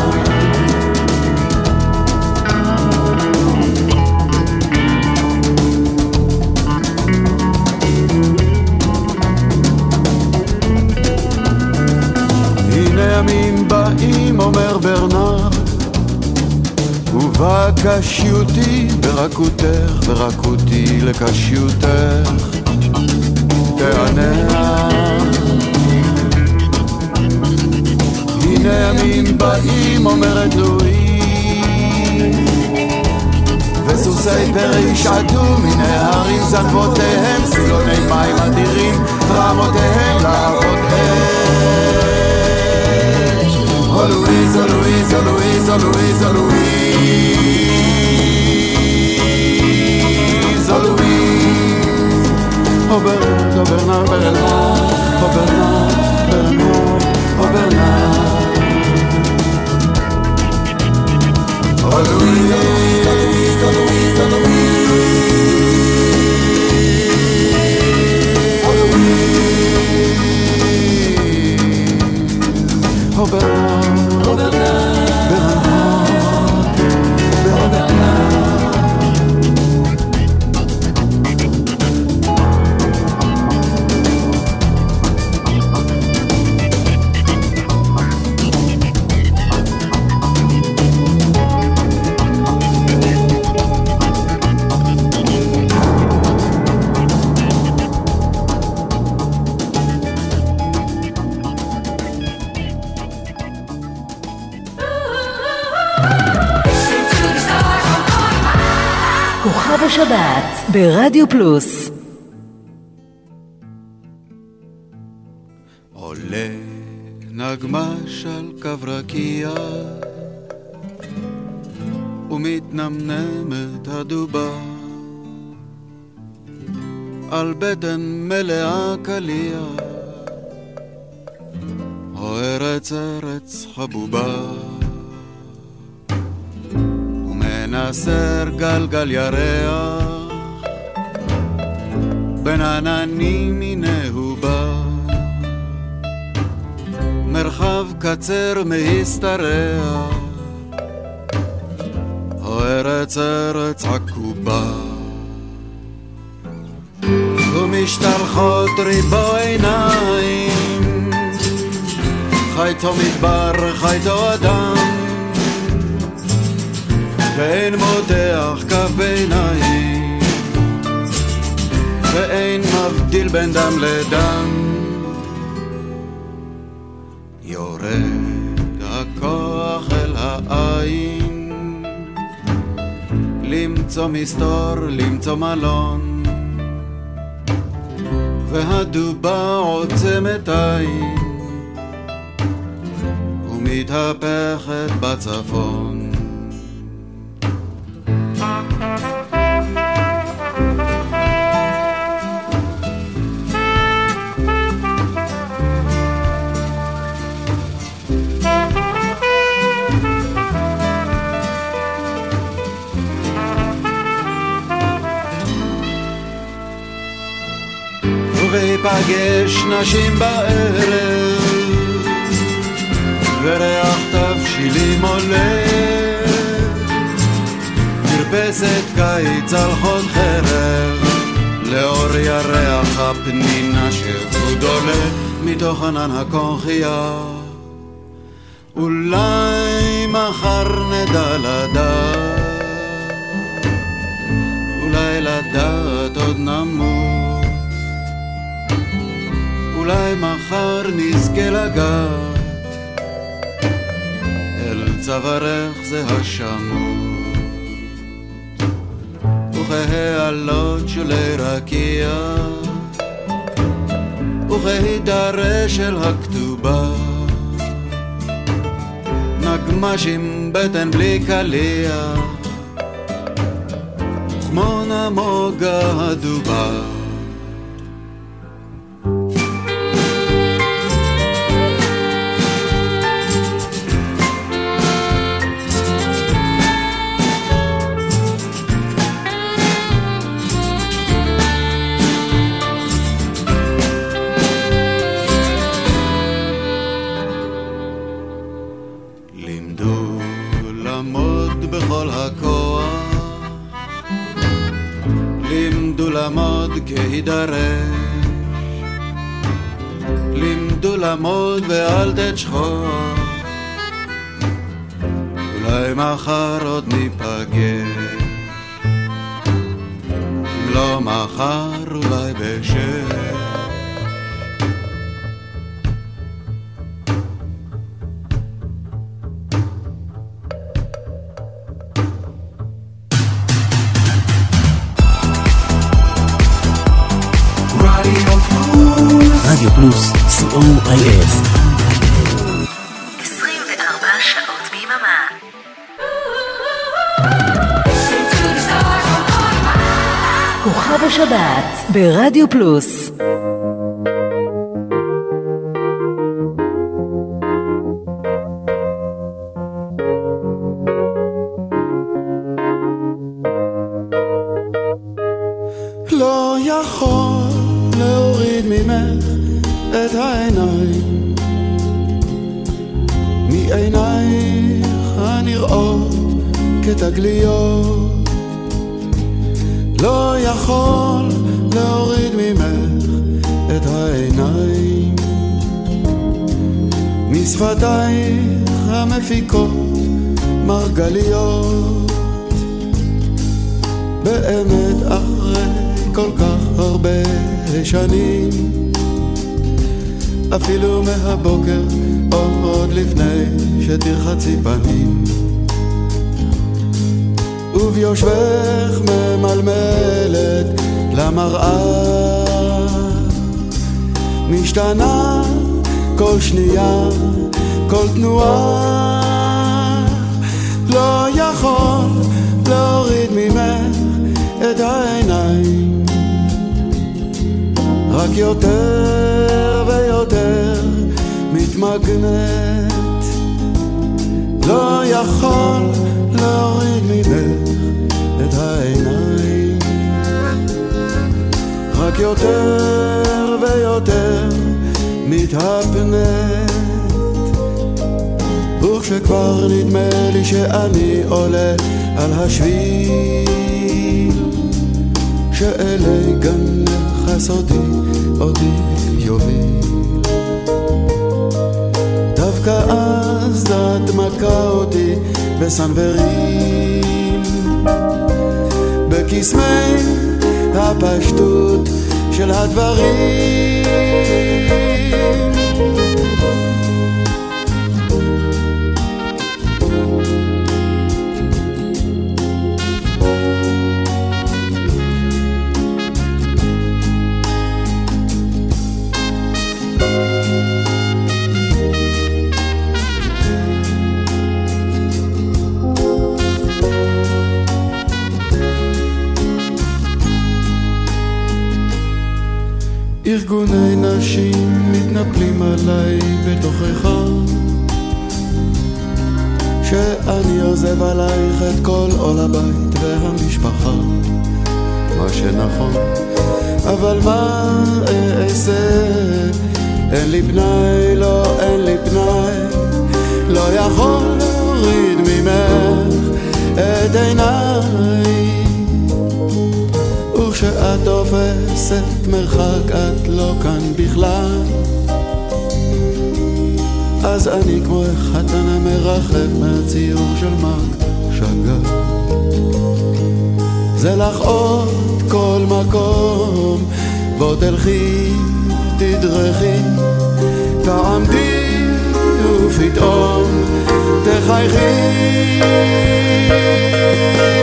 הנה ימים באים, אומר ברנרד, ובא קשיותי ברכותך, ברכותי לקשיותך, תענה. הנה ימים באים, אומרת לואי, וסוסי פרי ישעטו מן ההרים זנבותיהם, סילוני מים אדירים, רמותיהם להבות אש. Oh Louise, oh Louise, oh Louise, oh Louise, oh Louise, oh Louise. Oh Bernard, oh Bernard, Bernard, oh Bernard, Bernard, oh Bernard. Oh Louise, oh Louise, oh Louise, oh Louise, oh. Oh. Oh Bernard, oh Bernard, Bernard, ברדיו פלוס עננים מינהו בא מרחב קצר מהשתרע או ארץ עקובה ומשתלחות ריבו עיניים. חייתו מדבר, חייתו אדם. ואין מותח כף ביניים ואין מבדיל בין דם לדם. יורד הכוח אל העין. למצוא מסתור, למצוא מלון. והדובה עוצמת עין מתהפכת בצפון. ויפגש נשים בערב וריח תבשילים עולה. מרפסת קיץ על חוד חרב לאור ירח הפנינה שחוד עולה מתוך ענן הקונכייה. אולי מחר נדע לדעת אולי לדעת עוד נמות אולי מחר נזכה לגעת. אל צווארך זה השמות. וכהעלות שולי רקיע וכהידרה של הכתובה. נגמש עם בטן בלי קליע. כמו נמוגה הדובה כהידרש. לימדו לעמוד ואל תשחור, אולי מחר עוד ניפגש. אם לא מחר אולי בשש. רדיו פלוס, co.il 24 שעות ביממה. כוכב השבת ברדיו פלוס לא יכול להוריד ממך את העיניים. מעינייך הנראות כתגליות. לא יכול להוריד ממך את העיניים. משפתייך המפיקות מרגליות. באמת אחרי כל כך הרבה שנים אפילו מהבוקר עוד לפני שתרחצי פנים. וביושבך ממלמלת למראה. משתנה כל שנייה, כל תנועה. לא יכול להוריד ממך את העיניים. רק יותר ויותר מתמגנת. לא יכול להוריד ממך את העיניים. רק יותר ויותר מתהפנת. וכשכבר נדמה לי שאני עולה על השביל שאלי גנך סודי אותי יוביל. דווקא אז את מכה אותי בסנוורים בקסמי הפשטות של הדברים אז אני כמו החתן המרחב מהציור של מרק שגר זה לך עוד כל מקום בוא תלכי תדרכי. תעמדי ופתאום תחייכי.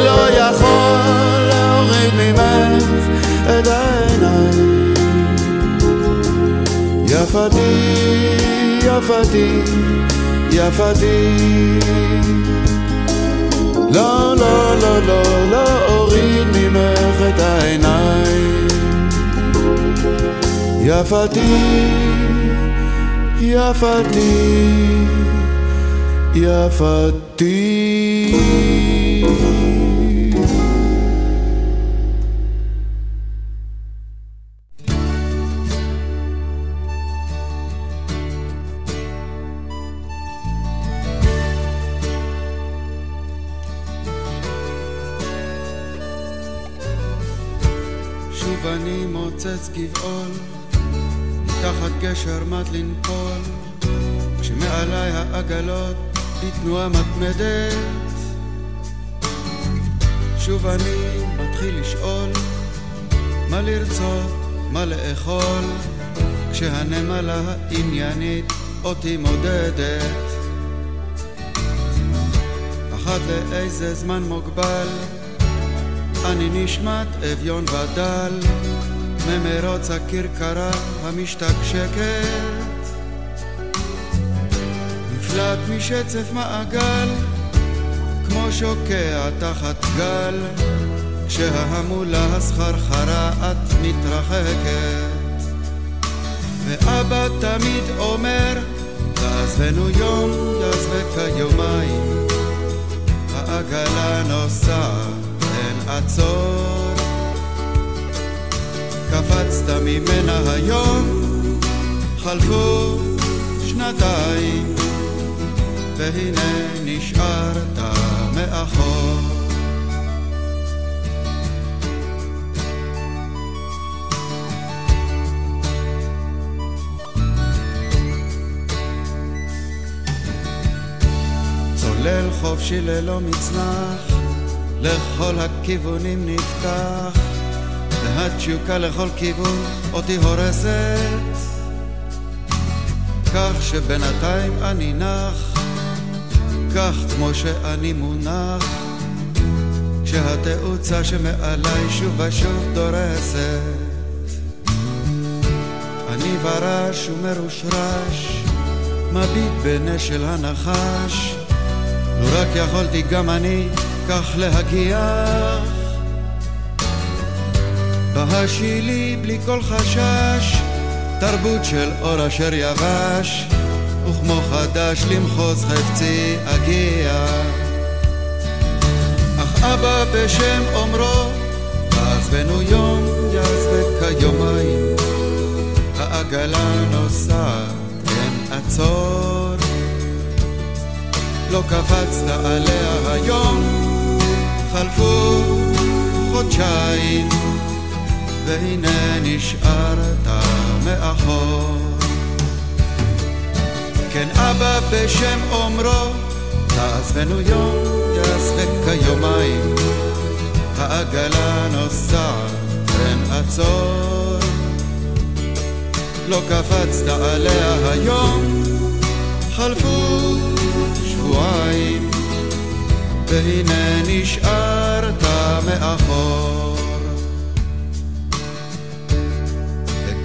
לא יכול להוריד ממך את העיניים. יפתי, יפתי, יפתי לא, לא, לא, לא, לא אוריד ממך את העיניים יפתי, יפתי יפתי. מוצץ גבעול, תחת גשר מת לנפול, כשמעליי העגלות בתנועה מתמדת. שוב אני מתחיל לשאול, מה לרצות, מה לאכול, כשהנמלה העניינית אותי מודדת. אחת לאיזה זמן מוגבל, אני נשמט אביון ודל, ממרוץ הכרכרה המשתקשקת. נפלט משצף מעגל, כמו שוקע תחת גל, כשההמולה הסחרחרה את מתרחקת. ואבא תמיד אומר, תעזבנו יום, יעזבק יומיים, העגלה נוסעת, אין עצור. קפצת ממנה היום, חלפו שנתיים. והנה נשארת מאחור. צולל חופשי ללא מצנח, לכל הכיוונים נפתח, והתשוקה לכל כיוון אותי הורסת, כך שבינתיים אני נח. כך כמו שאני מונח. כשהתאוצה שמעליי שוב ושוב דורסת. אני ברש ומרושרש מביט בנשל הנחש. לו רק יכולתי גם אני כך להגיח בהשילי בלי כל חשש תרבות של אור אשר יבש וכמו חדש למחוז חפצי אגיע. אך אבא בשם אומרו, תעזבנו יום, יעזבק כיומיים. העגלה נוסעת, אין עצור. לא קפצת עליה היום, חלפו חודשיים, והנה נשארת מאחור. כן אבא בשם אומרו, תעזבנו יום, יעזבק כיומיים. העגלה נוסעת, אין עצור. לא קפצת עליה היום, חלפו שבועיים, והנה נשארת מאחור.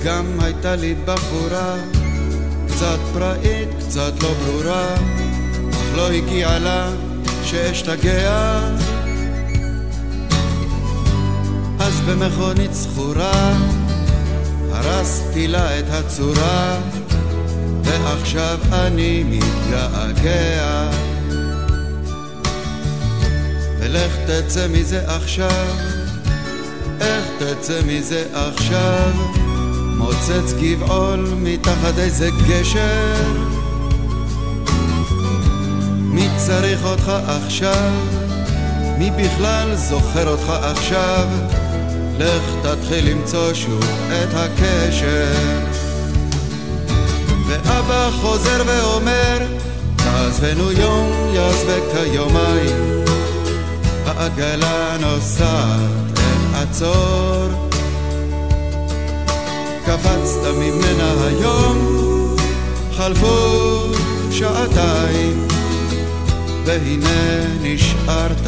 וגם הייתה לי בחורה קצת פראית, קצת לא ברורה, אך לא הגיעה לה שאשתגע. אז במכונית זכורה הרסתי לה את הצורה, ועכשיו אני מתגעגע. ולך תצא מזה עכשיו, איך תצא מזה עכשיו? מוצץ גבעול מתחת איזה גשר. מי צריך אותך עכשיו? מי בכלל זוכר אותך עכשיו? לך תתחיל למצוא שוב את הקשר. ואבא חוזר ואומר, תעזבנו יום, יעזבק היומיים. העגלה נוסעת, אין עצור. קפצת ממנה היום, חלפו שעתיים, והנה נשארת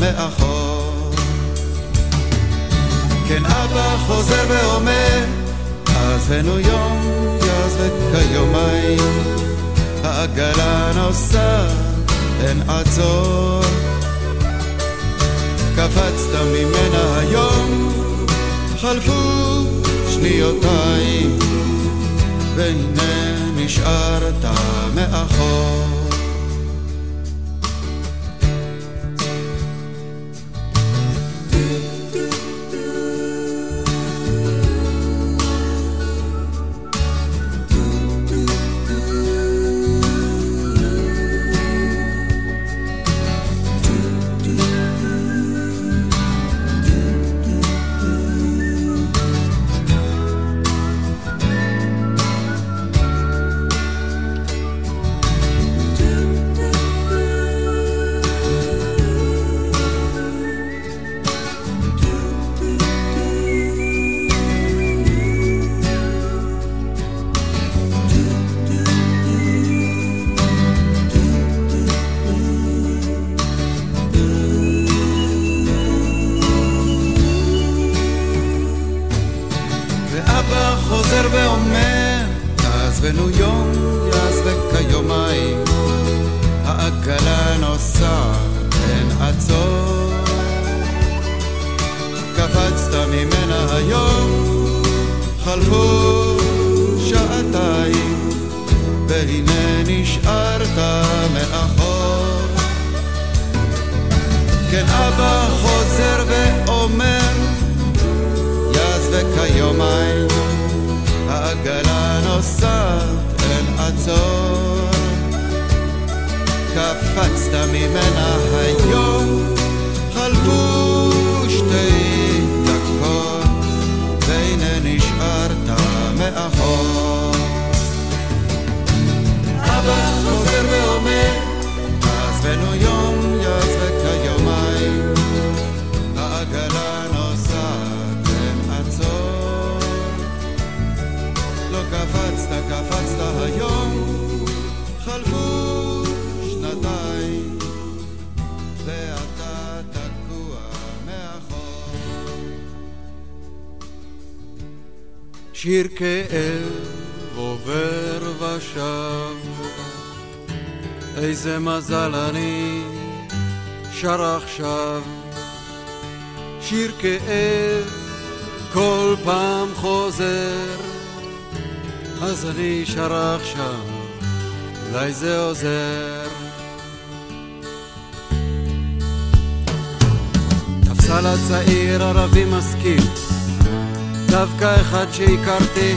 מאחור. כן אבא חוזר ואומר, עזבנו יום, יעזבק כיומיים, העגלה נוסעת, אין עצור. קפצת ממנה היום, חלפו שניותיים, והנה נשארת מאחור. תפסה לה צעיר ערבי משכיל, דווקא אחד שהכרתי,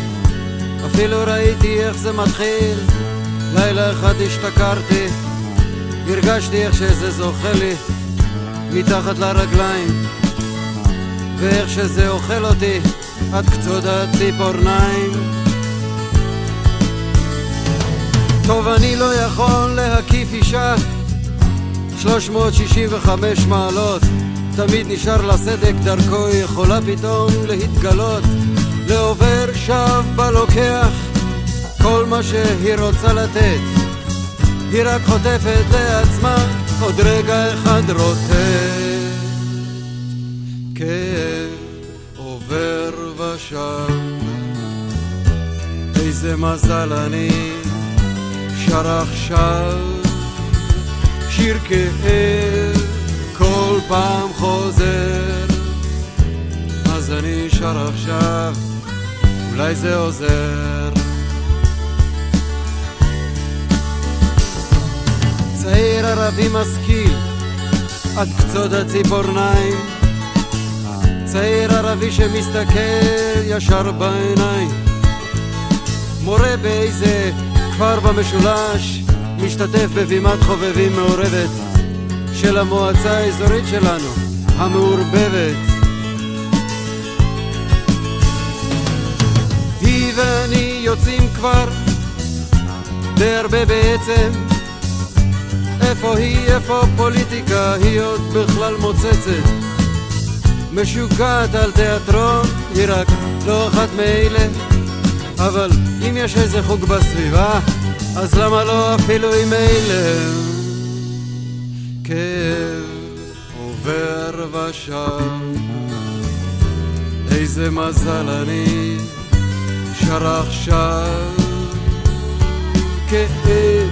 אפילו ראיתי איך זה מתחיל. לילה אחד השתכרתי, הרגשתי איך שזה זוכה לי מתחת לרגליים, ואיך שזה אוכל אותי עד קצות הציפורניים. טוב, אני לא יכול להקיף אישה 365 מעלות תמיד נשאר לה סדק דרכו יכולה פתאום להתגלות. לעובר שב בלוקח כל מה שהיא רוצה לתת. היא רק חוטפת לעצמה עוד רגע אחד רוטט כאב עובר ושב איזה מזל אני שר עכשיו שיר כאב פעם חוזר אז אני שר עכשיו אולי זה עוזר. צעיר ערבי משכיל, עד קצות הציפורניים. צעיר ערבי שמסתכל ישר בעיניים. מורה באיזה כפר במשולש, משתתף בבימת חובבים מעורבת של המועצה האזורית שלנו, המעורבבת. היא ואני יוצאים כבר די הרבה בעצם איפה היא, איפה פוליטיקה, היא עוד בכלל מוצצת משוגעת על תיאטרון, היא רק לא אחת מאלה אבל אם יש איזה חוג בסביבה, אז למה לא אפילו עם אלה? כאב עובר ושב, איזה מזל אני שר עכשיו. כאב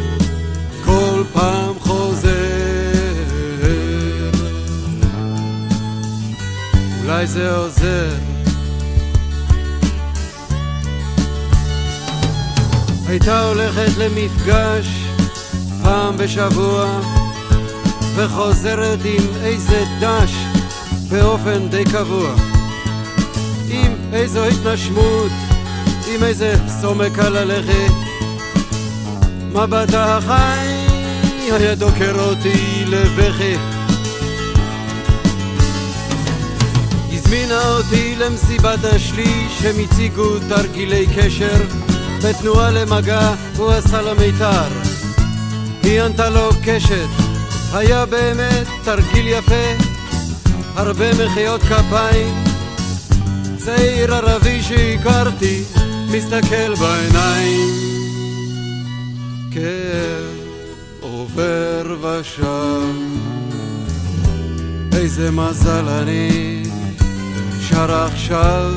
כל פעם חוזר, אולי זה עוזר. הייתה הולכת למפגש פעם בשבוע וחוזרת עם איזה דש באופן די קבוע. עם איזו התנשמות, עם איזה סומק על הלכת. מבטה החי היה דוקר אותי לבכי. הזמינה אותי למסיבת השליש הם הציגו תרגילי קשר. בתנועה למגע הוא עשה לה מיתר. היא ענתה לו קשת היה באמת תרגיל יפה הרבה מחיאות כפיים. צעיר ערבי שהכרתי מסתכל בעיניים. כאב עובר ושב איזה מזל אני שר עכשיו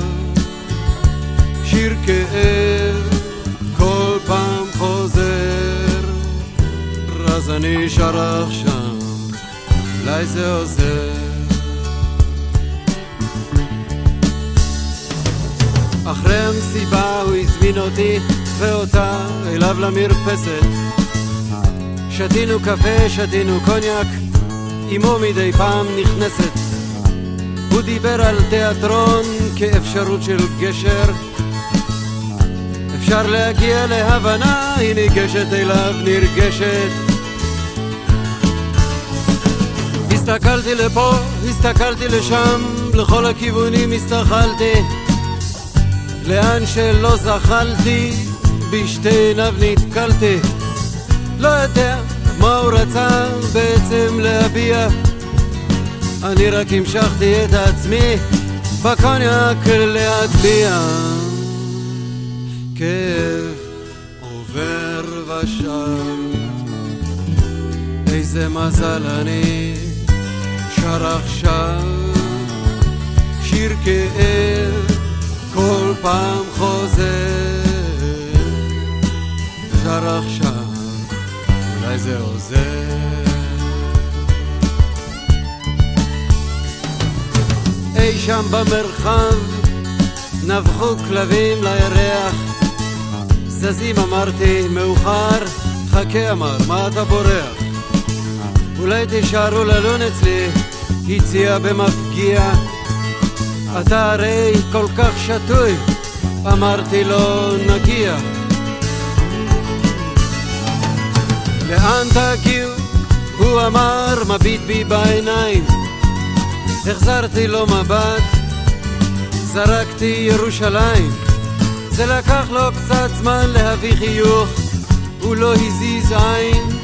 שיר כאב כל פעם חוזר, אז אני שר עכשיו, אולי זה עוזר. אחרי המסיבה הוא הזמין אותי ואותה אליו למרפסת. שתינו קפה, שתינו קוניאק, אמו מדי פעם נכנסת. הוא דיבר על תיאטרון כאפשרות של גשר אפשר להגיע להבנה, היא ניגשת אליו נרגשת. הסתכלתי לפה, הסתכלתי לשם, לכל הכיוונים הסתכלתי. לאן שלא זחלתי, בשתי עיניו נתקלתי. לא יודע מה הוא רצה בעצם להביע. אני רק המשכתי את עצמי בקוניאק להטביע. כאב עובר ושב איזה מזל אני שר עכשיו שיר כאב כל פעם חוזר. שר עכשיו אולי זה עוזר. אי שם במרחב נבחו כלבים לירח. זזים אמרתי, מאוחר, חכה אמר, מה אתה בורח? אולי תישארו ללון אצלי, הציע במפגיע. אתה הרי כל כך שטוי, אמרתי לו, נגיע. לאן תגיעו? הוא אמר, מביט בי בעיניים. החזרתי לו מבט, זרקתי ירושלים. זה לקח לו קצת זמן להביא חיוך, הוא לא הזיז עין.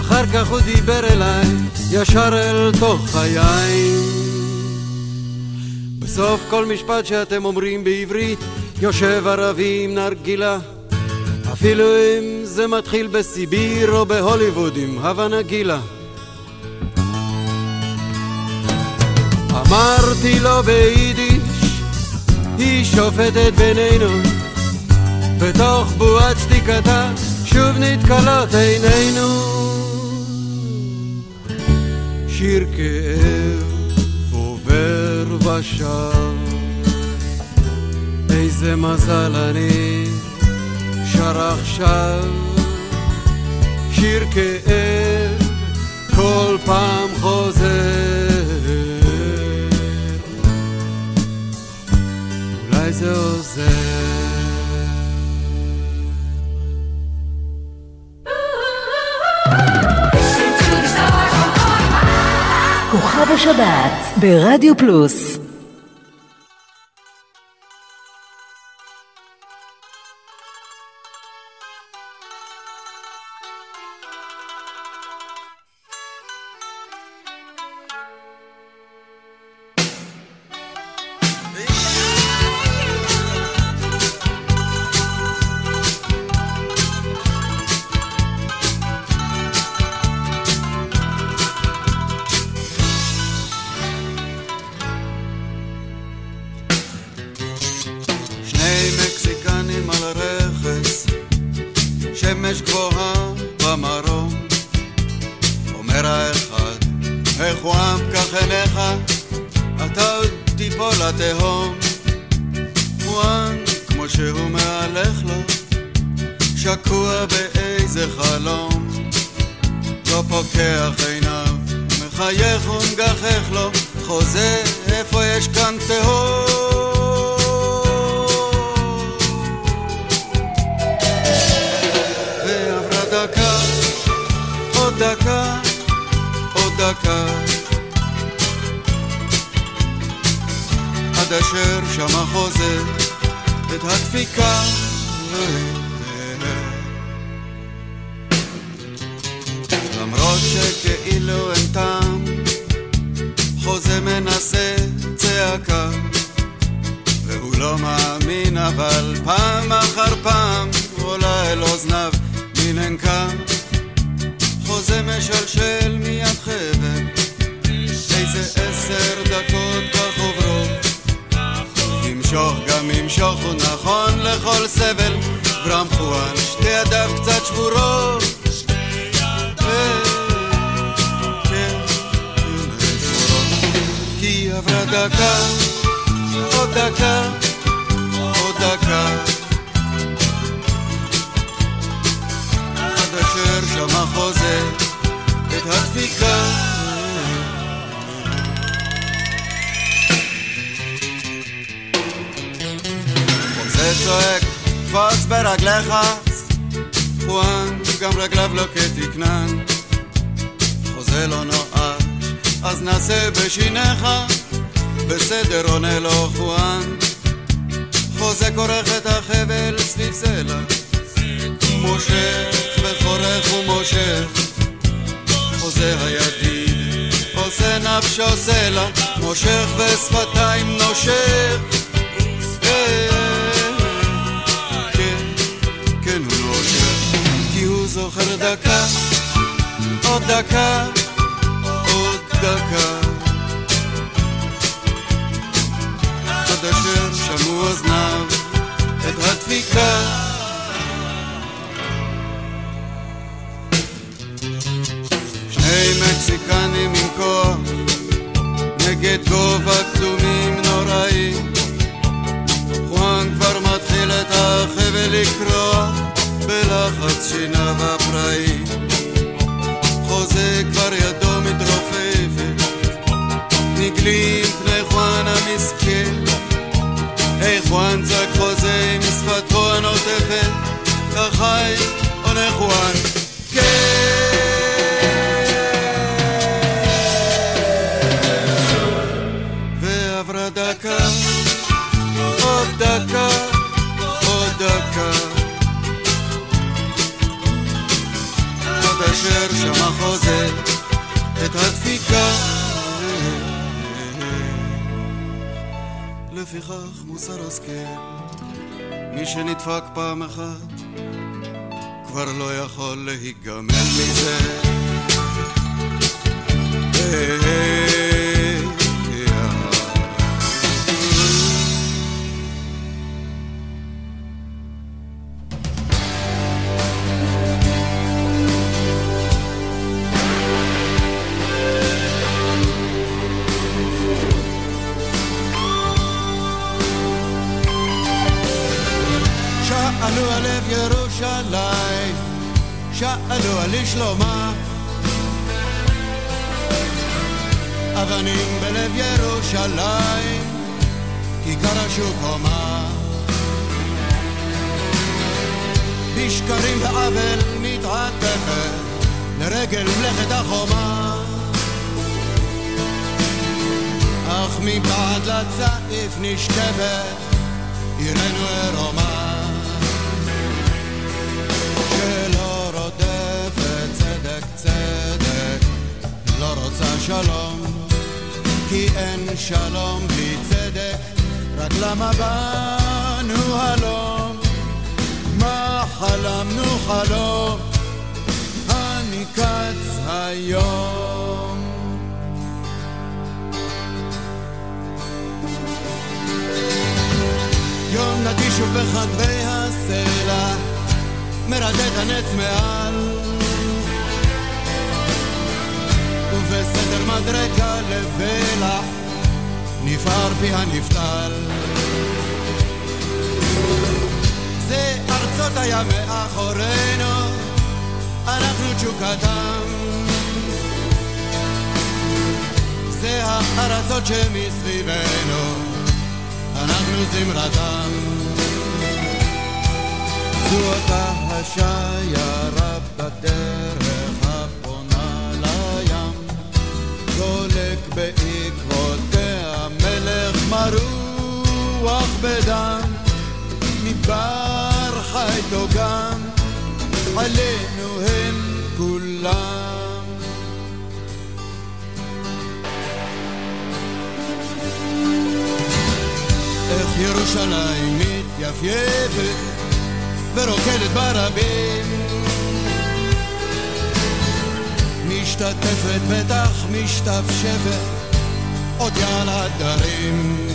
אחר כך הוא דיבר אליי, ישר אל תוך היין. בסוף כל משפט שאתם אומרים בעברית, יושב ערבי עם נרגילה. אפילו אם זה מתחיל בסיביר או בהוליווד עם הווה נגילה. אמרתי לו ביידיש היא שופטת בינינו בתוך בועת שתיקתה שוב נתקלות עינינו שיר כאב עובר ושב. איזה מזל אני שר עכשיו. שיר כאב כל פעם חוזר. אולי זה עוזר כוכב השבת ברדיו פלוס זה חלום, לא פוקח עיניו, מחייך ומגחך לו, חוזה, איפה יש כאן תהום. ועברה דקה, עוד דקה, עוד דקה, עד אשר שמע חוזה את הדפיקה. למרות שכאילו אין טעם, חוזה מנסה צעקה, והוא לא מאמין אבל פעם אחר פעם עולה אל אוזניו מן אין קם. חוזה משלשל מיד חבר, איזה עשר דקות כך עוברות, ימשוך גם ימשוך הוא נכון לכל סבל, ברמחואן שתי ידיו קצת שבורות. עברה דקה, עוד דקה, עוד דקה. עד אשר שמע חוזר את הדפיקה. חוזה צועק, תפוס ברגליך, פואן, גם רגליו לא כתקנן. חוזה לא נועד, אז נעשה בשיניך. בסדר עונה לו חואן. חוזה כורך את החבל סביב סלע. מושך וחורך ומושך. חוזה הידיד עושה נפשו סלע. מושך ושפתיים נושך. כן, כן, זוכר דקה עוד דקה עוד דקה. שמעו אוזניו את הדפיקה. שני מקסיקנים עם כוח נגד גובה קדומים נוראים. חואן כבר מתחיל את החבל לקרוע בלחץ שיניו הפראי חוזה כבר ידו מתרופפת נגלים פני חואן המסכן איך הוא אנצק חוזה עם שפתו הנוטפת, עוטפת, קרחי עונה חואן. כן! אשר שמע חוזה את הדפיקה ולפיכך מוסר השכל. מי שנדפק פעם אחת כבר לא יכול להיגמל מזה. Hey, hey. שאלו על לב ירושלים, שאלו על שלומה. אבנים בלב ירושלים, כיכר השוק הומה. בשקרים ועוול מתעטפת לרגל מלאכת החומה. אך מבעד לצעיף נשכבת עירנו עירומה. רוצה שלום, כי אין שלום בלי צדק, רק למה באנו הלום? מה חלמנו חלום? הנקץ היום. יום נדיש ובחדרי הסלע מרדד הנץ מעל ובסדר מדרגה לבלע נפער פי הנפתל זה ארצות הים מאחורינו אנחנו תשוקתם. זה הארצות שמסביבנו אנחנו זמרתם. זו אותה השיירה בדרך בעקבותיה מלך מרוח בדם מדבר חי תוגם עלינו הם כולם. איך ירושלים מתייפייפת ורוקדת ברבים משתתפת בטח משתפשפת עוד יעל הדרים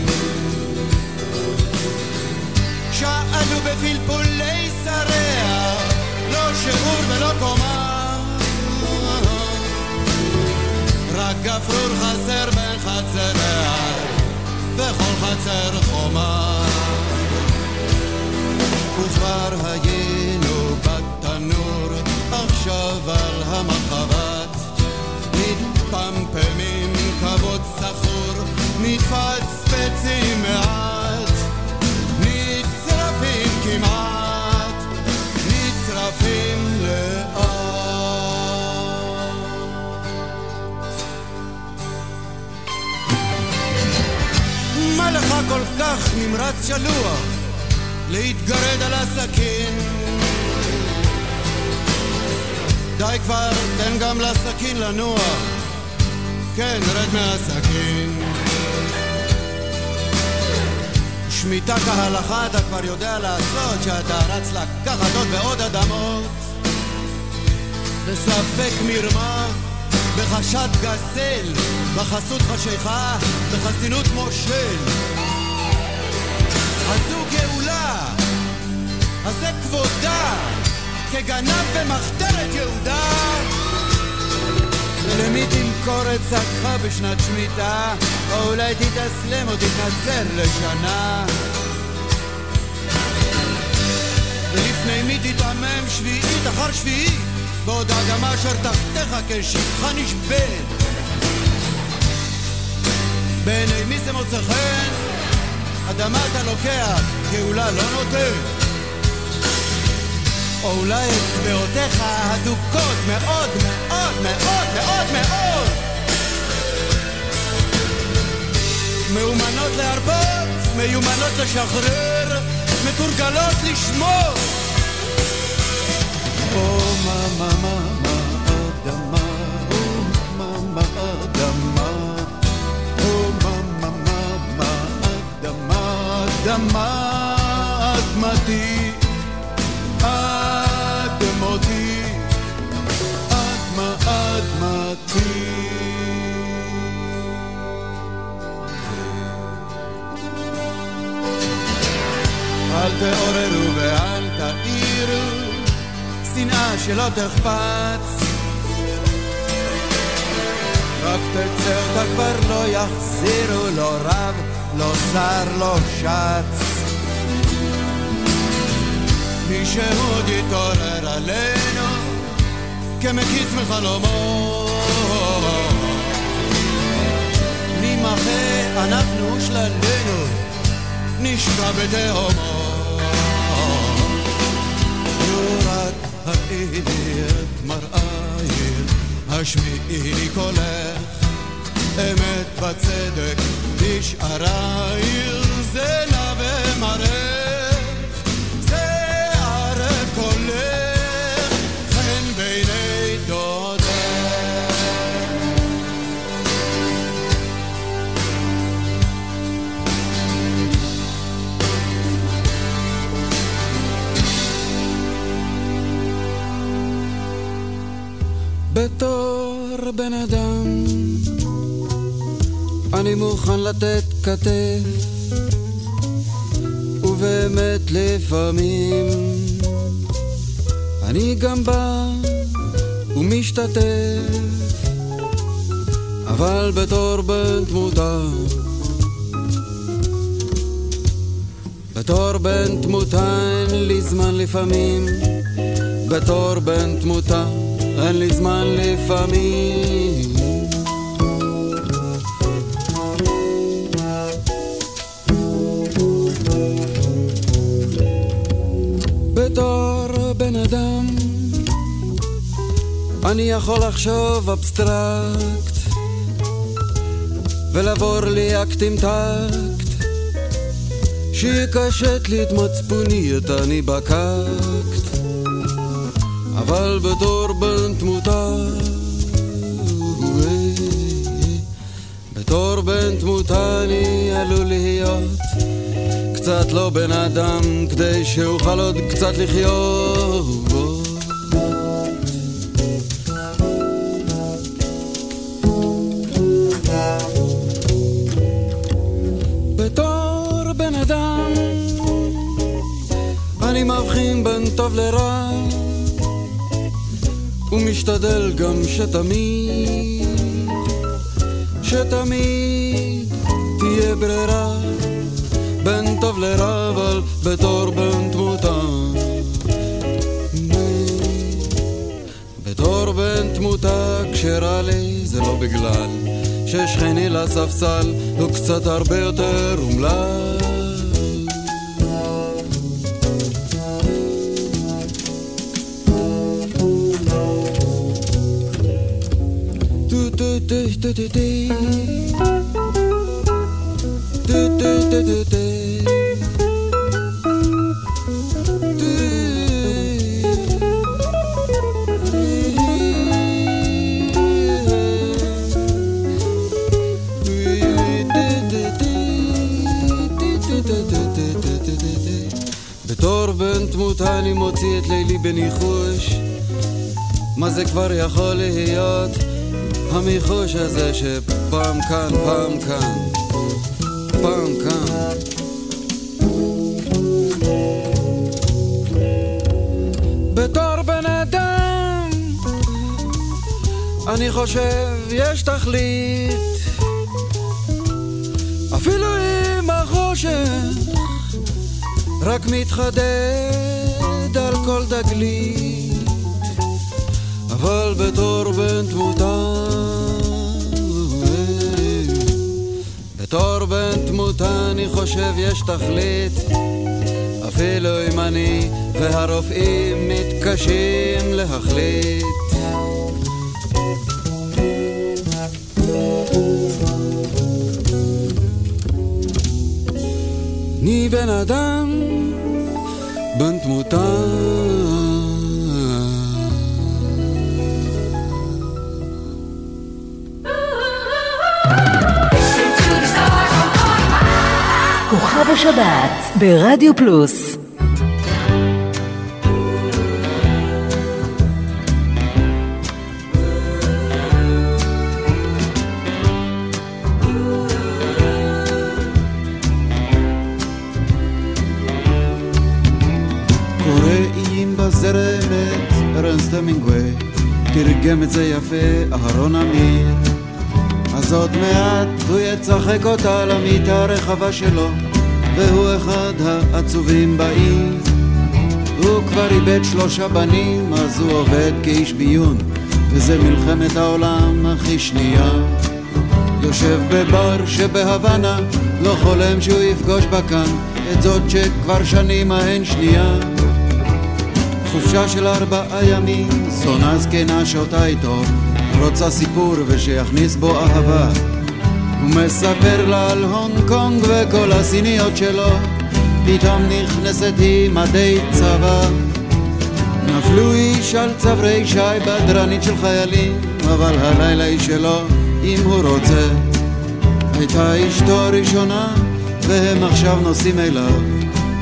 שאלו בפלפולי שריה לא שיעור ולא קומה. רק גפרור חסר בין חצריה וכל חצר חומה. וכבר היינו בתנור עכשיו על המחבת מתפמפמים כבוד סחור מתפצפצים מעט נצרפים כמעט נצרפים לאט מה לך כל כך נמרץ שלוח להתגרד על הסכין? די כבר, תן גם לסכין לנוע. כן, רד מהסכין. שמיטה כהלכה אתה כבר יודע לעשות, שאתה רץ לקחת עוד ועוד אדמות. בספק מרמה, בחשד גזל, בחסות חשיכה, בחסינות מושל. זו גאולה, זה כבודה, כגנב במחתרת יהודה. ולמי תמכור את שקך בשנת שמיטה, או אולי תתאסלם או תתנצל לשנה. ולפני מי תתעמם שביעית אחר שביעית, בעוד האדמה אשר תחתיך כשפחה נשבית. בעיני מי זה מוצא חן? אדמה אתה לוקח, גאולה לא נותן. או אולי אצבעותיך הדוקות מאוד מאוד מאוד מאוד מאוד. מאומנות להרבות, מיומנות לשחרר, מתורגלות לשמור. או מה מה מה מה אדמה, או מה מה אדמה, או מה מה מה מה אדמה, אדמה אדמתי, תעוררו ואל תעירו, שנאה שלא תחפץ. רק תצא אותה כבר לא יחזירו, לא רב, לא שר, לא שץ. שעוד יתעורר עלינו כמקיץ מחלומו נמחה אנחנו שללנו נשקע בתהומו נו רק הראי את מראייך השמיעי קולך אמת וצדק נשארה עיר זנה ומראה בתור בן אדם. אני מוכן לתת כתף ובאמת לפעמים אני גם בא ומשתתף. אבל בתור בן תמותה בתור בן תמותה אין לי זמן לפעמים. בתור בן תמותה אין לי זמן לפעמים. בתור בן אדם אני יכול לחשוב אבסטרקט ולעבור לי אקט עם טקט. שיקשט לי את מצפוני את אני בקקט אבל בתור בן תמותה בתור בן תמותה אני עלול להיות קצת לא בן אדם כדי שאוכל עוד קצת לחיות. בתור בן אדם אני מבחין בין טוב לרע ומשתדל גם שתמיד שתמיד תהיה ברירה בין טוב לרע אבל בתור בן תמותה. בתור בן תמותה כשרע לי זה לא בגלל ששכני לספסל הוא קצת הרבה יותר אומלל אני מוציא את לילי בניחוש. מה זה כבר יכול להיות המיחוש הזה שפעם כאן, פעם כאן, פעם כאן. בתור בן אדם אני חושב יש תכלית. אפילו אם החושך רק מתחדד על כל תגלית אבל בתור בן תמותה בתור בן תמותה אני חושב יש תכלית. אפילו אם אני והרופאים מתקשים להחליט. אני בן אדם בן תמותה השבת ברדיו פלוס. תרגם את זה יפה אהרון אמיר. אז עוד מעט הוא יצחק אותה למיטה הרחבה שלו והוא אחד העצובים בעיר הוא כבר איבד שלושה בנים, אז הוא עובד כאיש ביון, וזה מלחמת העולם הכי שנייה. יושב בבר שבהוואנה, לא חולם שהוא יפגוש בה כאן, את זאת שכבר שנים ההן שנייה. חופשה של ארבעה ימים, זונה זקנה שותה איתו, רוצה סיפור ושיכניס בו אהבה. הוא מספר לה על הונג קונג וכל הסיניות שלו, פתאום נכנסת היא מדי צבא. נפלו איש על צברי שי בדרנית של חיילים, אבל הלילה היא שלו, אם הוא רוצה. הייתה אשתו הראשונה, והם עכשיו נוסעים אליו.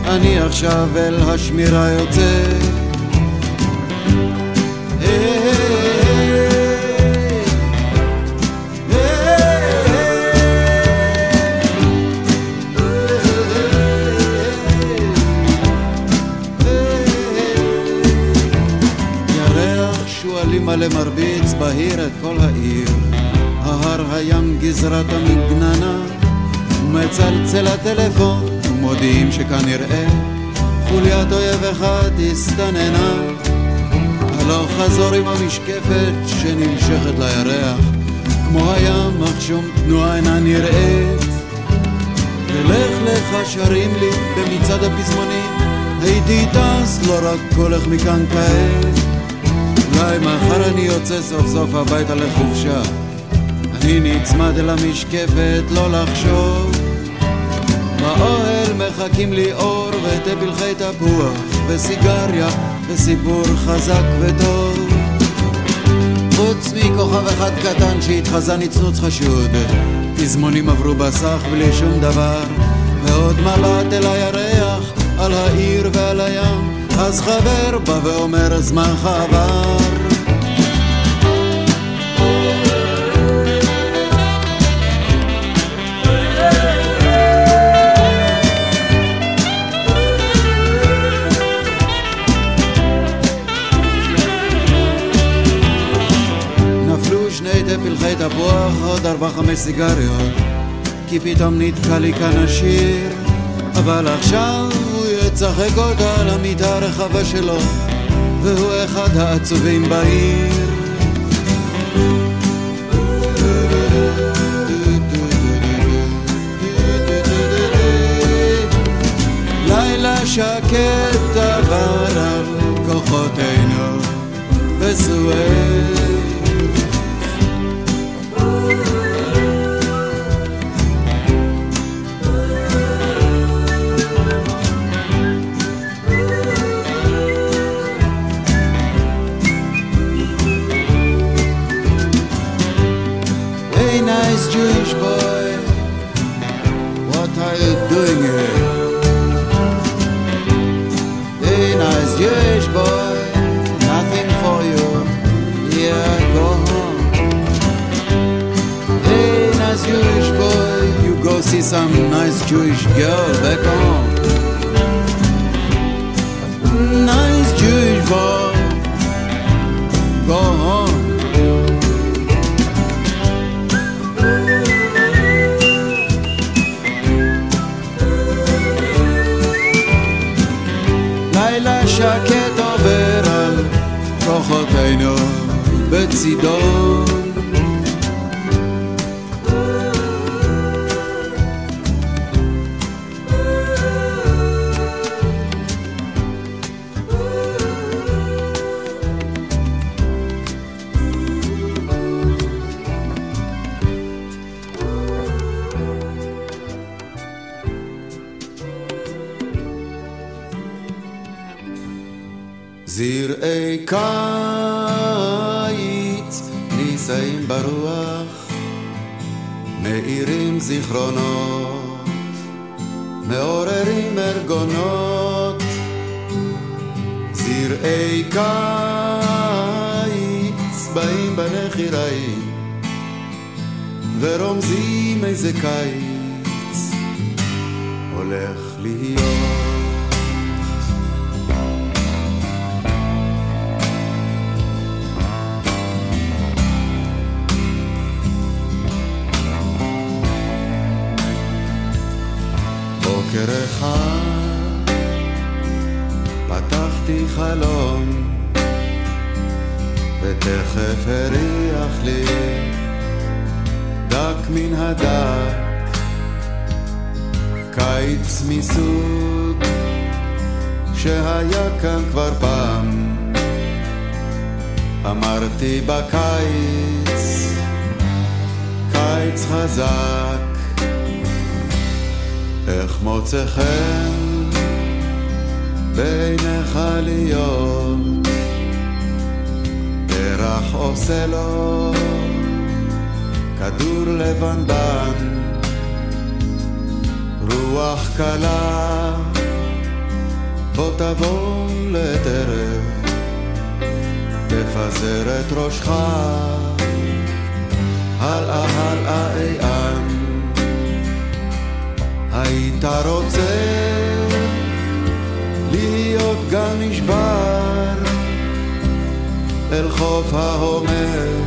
אני עכשיו אל השמירה יוצא. את כל העיר. ההר הים גזרת המגננה, ומצלצל הטלפון, ומודיעים שכנראה חוליית אויב אחד הסתננה. הלוך חזור עם המשקפת שנמשכת לירח, כמו הים, אך שום תנועה אינה נראית. ולך לך שרים לי במצעד הפזמונים, הייתי טס, לא רק הולך מכאן כעת. אולי מחר אני יוצא סוף סוף הביתה לחופשה. אני נצמד אל המשקפת, לא לחשוב. באוהל מחכים לי אור ותה פלחי תפוח וסיגריה וסיפור חזק וטוב. חוץ מכוכב אחד קטן שהתחזה נצנוץ חשוד, פזמונים עברו בסך בלי שום דבר, ועוד מבט אל הירח, על העיר ועל הים, אז חבר בא ואומר שני תה פלחי תפוח, עוד ארבע חמש סיגריות כי פתאום נתקע לי כאן השיר אבל עכשיו יצחק אותה על המיטה הרחבה שלו והוא אחד העצובים בעיר. לילה שקט עבר על כוחותינו בסואץ some nice Jewish girl back home. Nice Jewish boy, go home. לילה שקט עובר על כוחותינו בצידון בוקר אחד פתח לקחתי חלום ותכף הריח לי דק מן הדק. קיץ מסוג שהיה כאן כבר פעם. אמרתי בקיץ קיץ חזק איך מוצא חן בעיניך להיות? פרח עושה לו כדור לבנבן רוח קלה בוא תבוא לטרף תפזר את ראשך. הלאה הלאה איאן היית רוצה להיות גל נשבר אל חוף ההומר.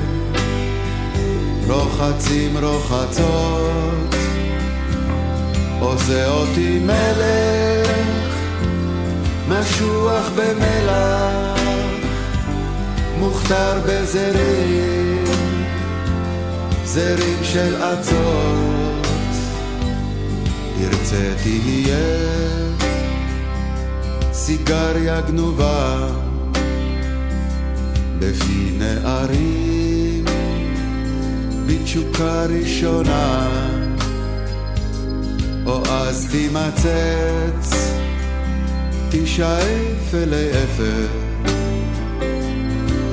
רוחצים רוחצות עושה אותי מלך משוח במלח מוכתר בזרים זרים של אצות תרצה תהיה סיגריה גנובה בפי נערים. בתשוקה ראשונה או אז תימצץ תשאף אלי אפר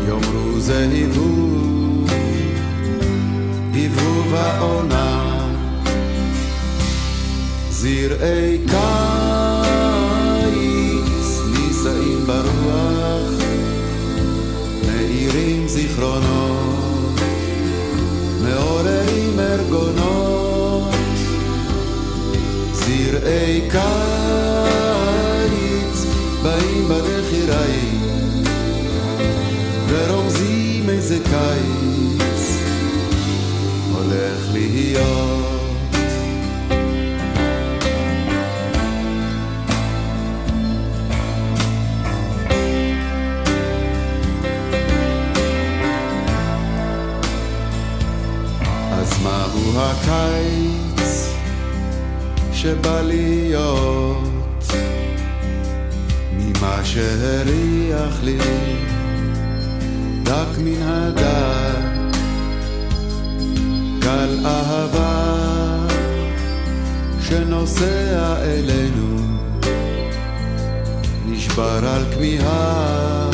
יאמרו זה היבוב היבוב העונה זרעי קיץ נישאים ברוח מאירים זיכרונות מעוררים ארגונות. זרעי קיץ באים בנחיריים ורומזים איזה קיץ הולך להיות הקיץ שבא להיות ממה שהריח לי דק מן הדק גל אהבה שנוסע אלינו נשבר על כמיהה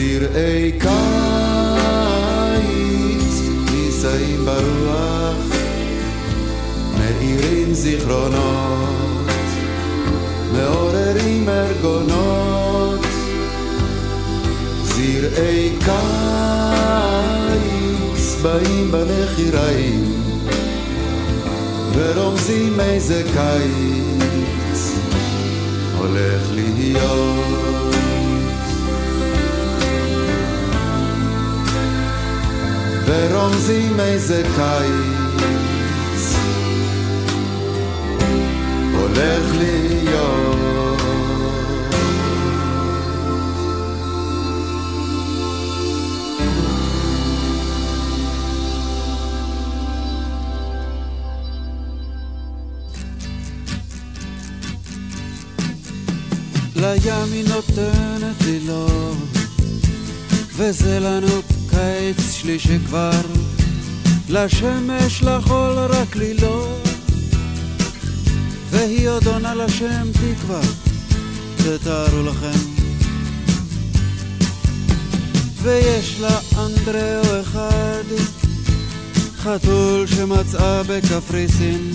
זרעי קיץ נישאים ברוח מאירים זיכרונות מעוררים ארגונות. זרעי קיץ באים בנחיריים ורומזים איזה קיץ הולך להיות ורומזים איזה קיץ הולך להיות לים היא נותנת לי לא וזה לנו קיץ שלישי כבר לשמש לחול רק לי לא. והיא עוד עונה לשם תקווה תתארו לכם. ויש לה אנדריאו אחד חתול שמצאה בקפריסין.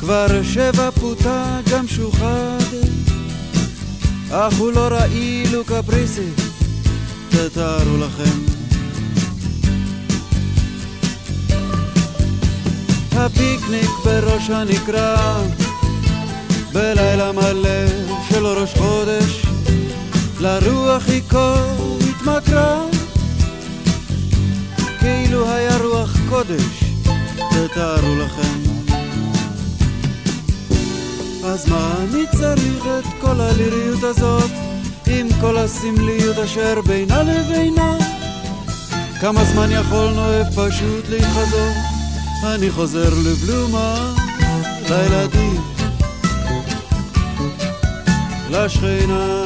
כבר שבע פוטה גם שוחד. אך הוא לא רעיל וקפריסי תתארו לכם הפיקניק בראש הנקרה בלילה מלא של ראש חודש לרוח היא כה התמכרה כאילו היה רוח קודש תתארו לכם אז מה אני צריך את כל הליריות הזאת, עם כל הסמליות אשר בינה לבינה? כמה זמן יכול נואף פשוט להתחזור? אני חוזר לבלומה, לילדים, לשכנה.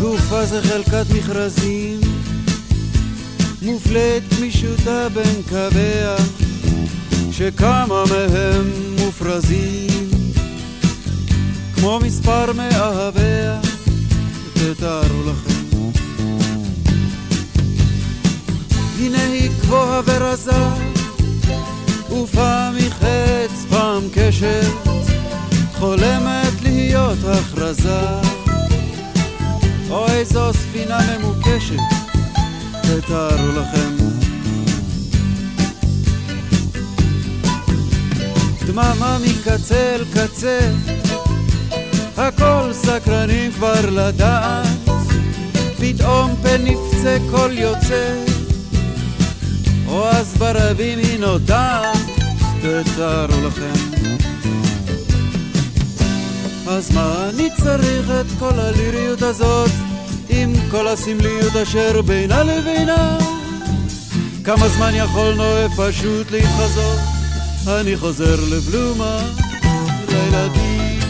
גופה זה חלקת מכרזים, מופלית גמישותה בין קוויה, שכמה מהם מופרזים, כמו מספר מאהביה, תתארו לכם. הנה היא גבוהה ורזה, ופעם היא חץ, פעם קשת, חולמת להיות הכרזה. או איזו ספינה ממוקשת, תתארו לכם. דממה מקצה אל קצה, הכל סקרנים כבר לדעת, פתאום פן נפצה קול יוצא, או אז ברבים היא נודעת, תתארו לכם. אז מה אני צריך את כל הליריות הזאת, עם כל הסמליות אשר בינה לבינה? כמה זמן יכול נואף פשוט להתחזות? אני חוזר לבלומה, לילדים,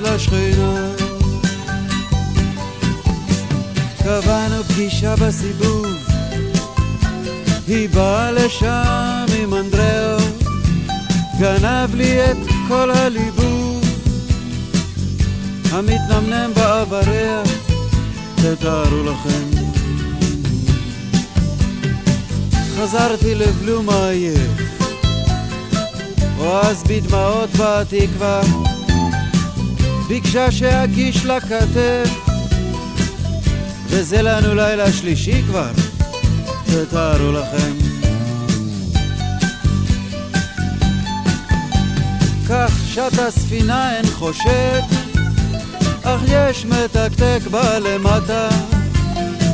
לשכנה. קבענו פגישה בסיבוב, היא באה לשם עם אנדריאו, גנב לי את כל הליבוב. המתנמנם בעבריה, תתארו לכם. חזרתי לבלום העייף, או אז בדמעות בתקווה, ביקשה שאגיש לה כתף, וזה לנו לילה שלישי כבר, תתארו לכם. כך שט הספינה אין חושד, אך יש מתקתק בה למטה,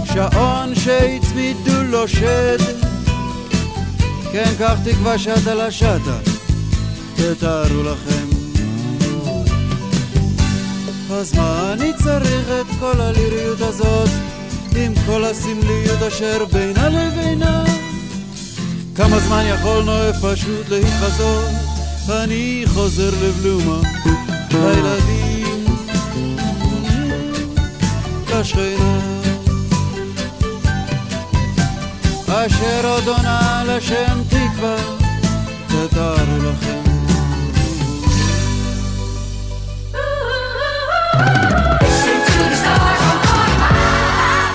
שעון שהצמידו לו שד. כן, כך תקווה שטה לשטה, תתארו לכם. אז מה אני צריך את כל הליריות הזאת, עם כל הסמליות אשר בינה לבינה? כמה זמן יכול נואף פשוט להתחזות? אני חוזר לבלומה, לילדים, לשכנה, אשר עוד עונה לשם תקווה, תתארו לכם.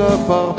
suffer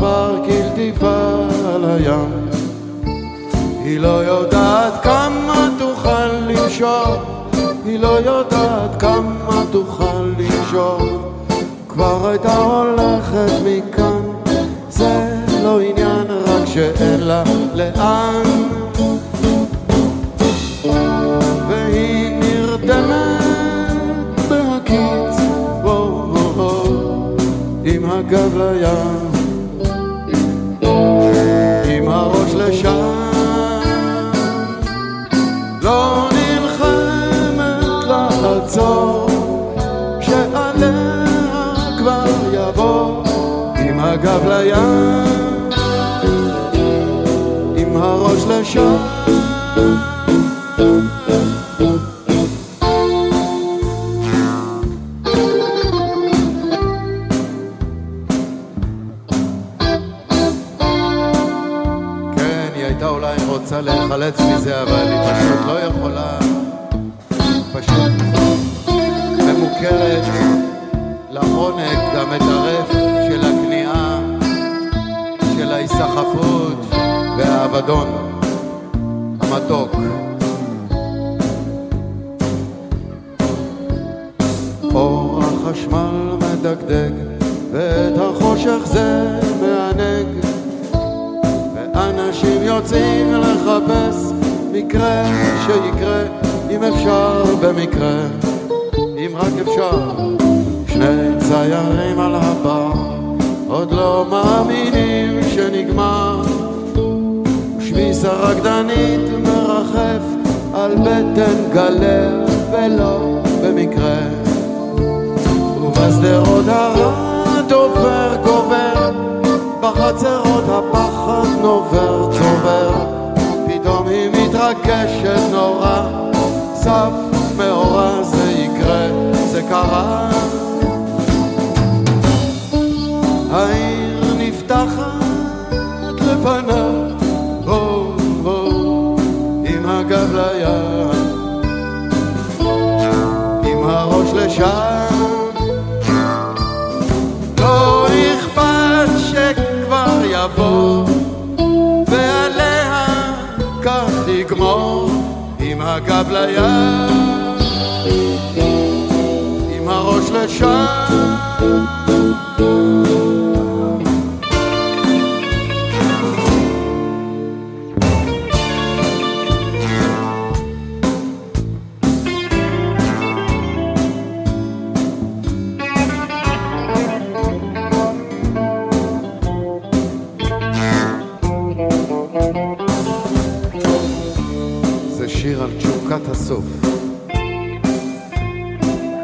שיר על תשוקת הסוף,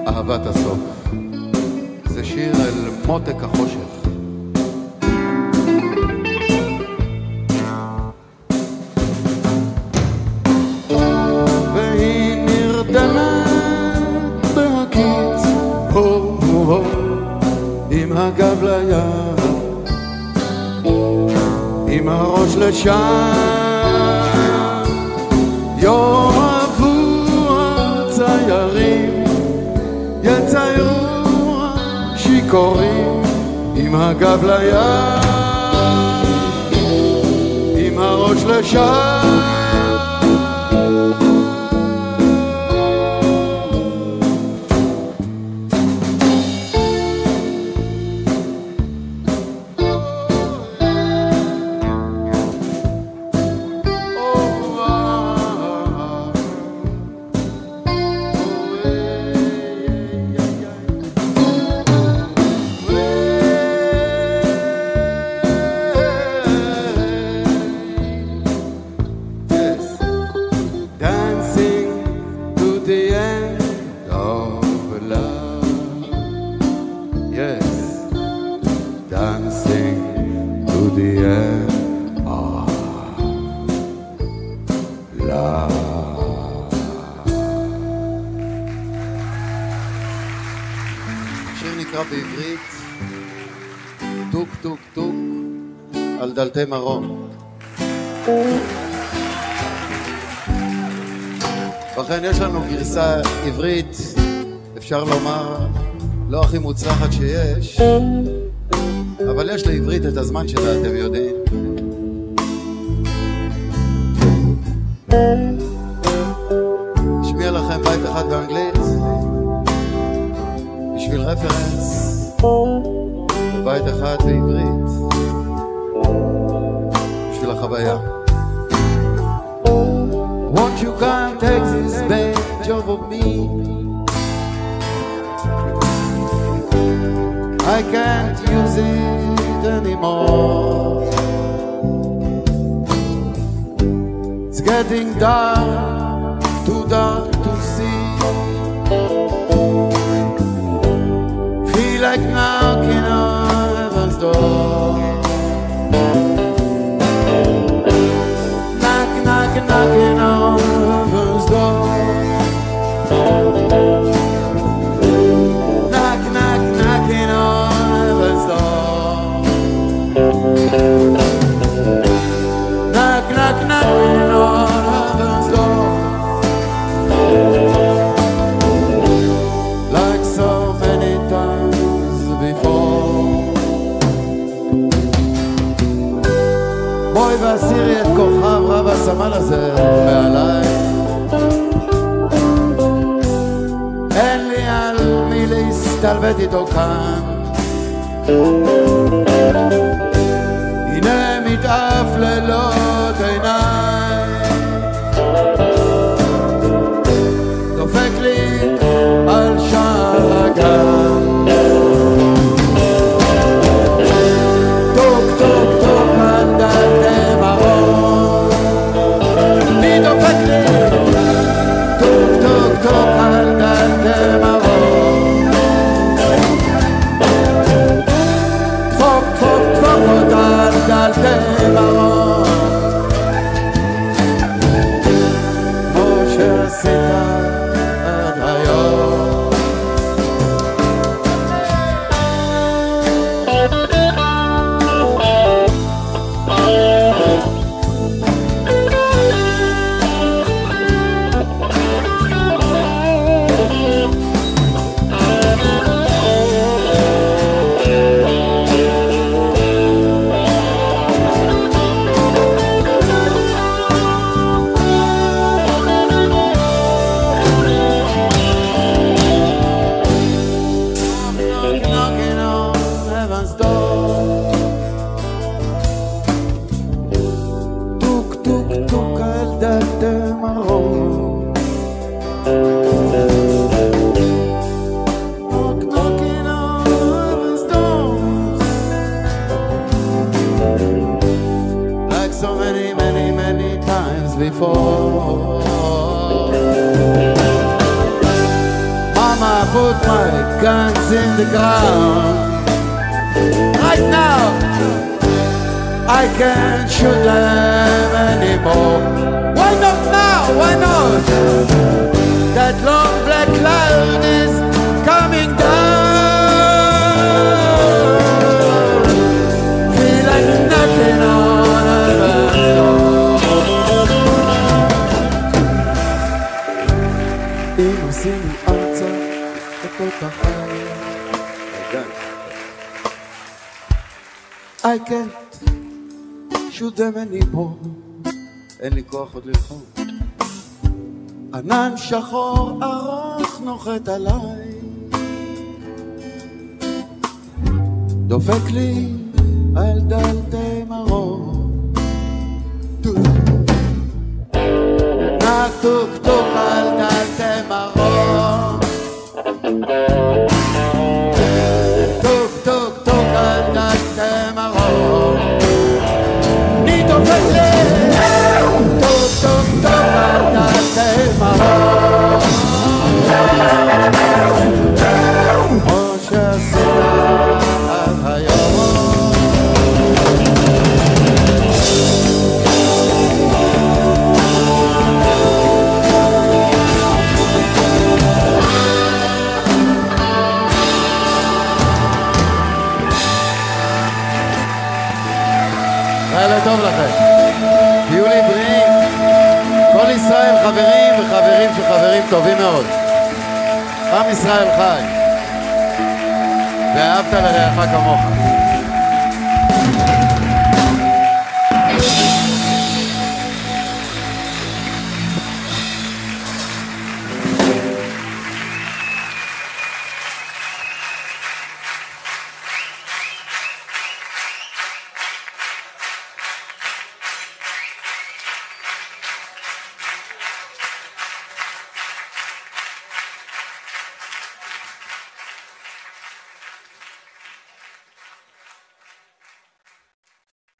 אהבת הסוף. זה שיר על מותק החושך. הגב לים, עם הראש לשם שיכורים עם הגב לים, עם הראש לשם. גרסה עברית, אפשר לומר, לא הכי מוצלחת שיש, אבל יש לעברית את הזמן שלה, אתם יודעים.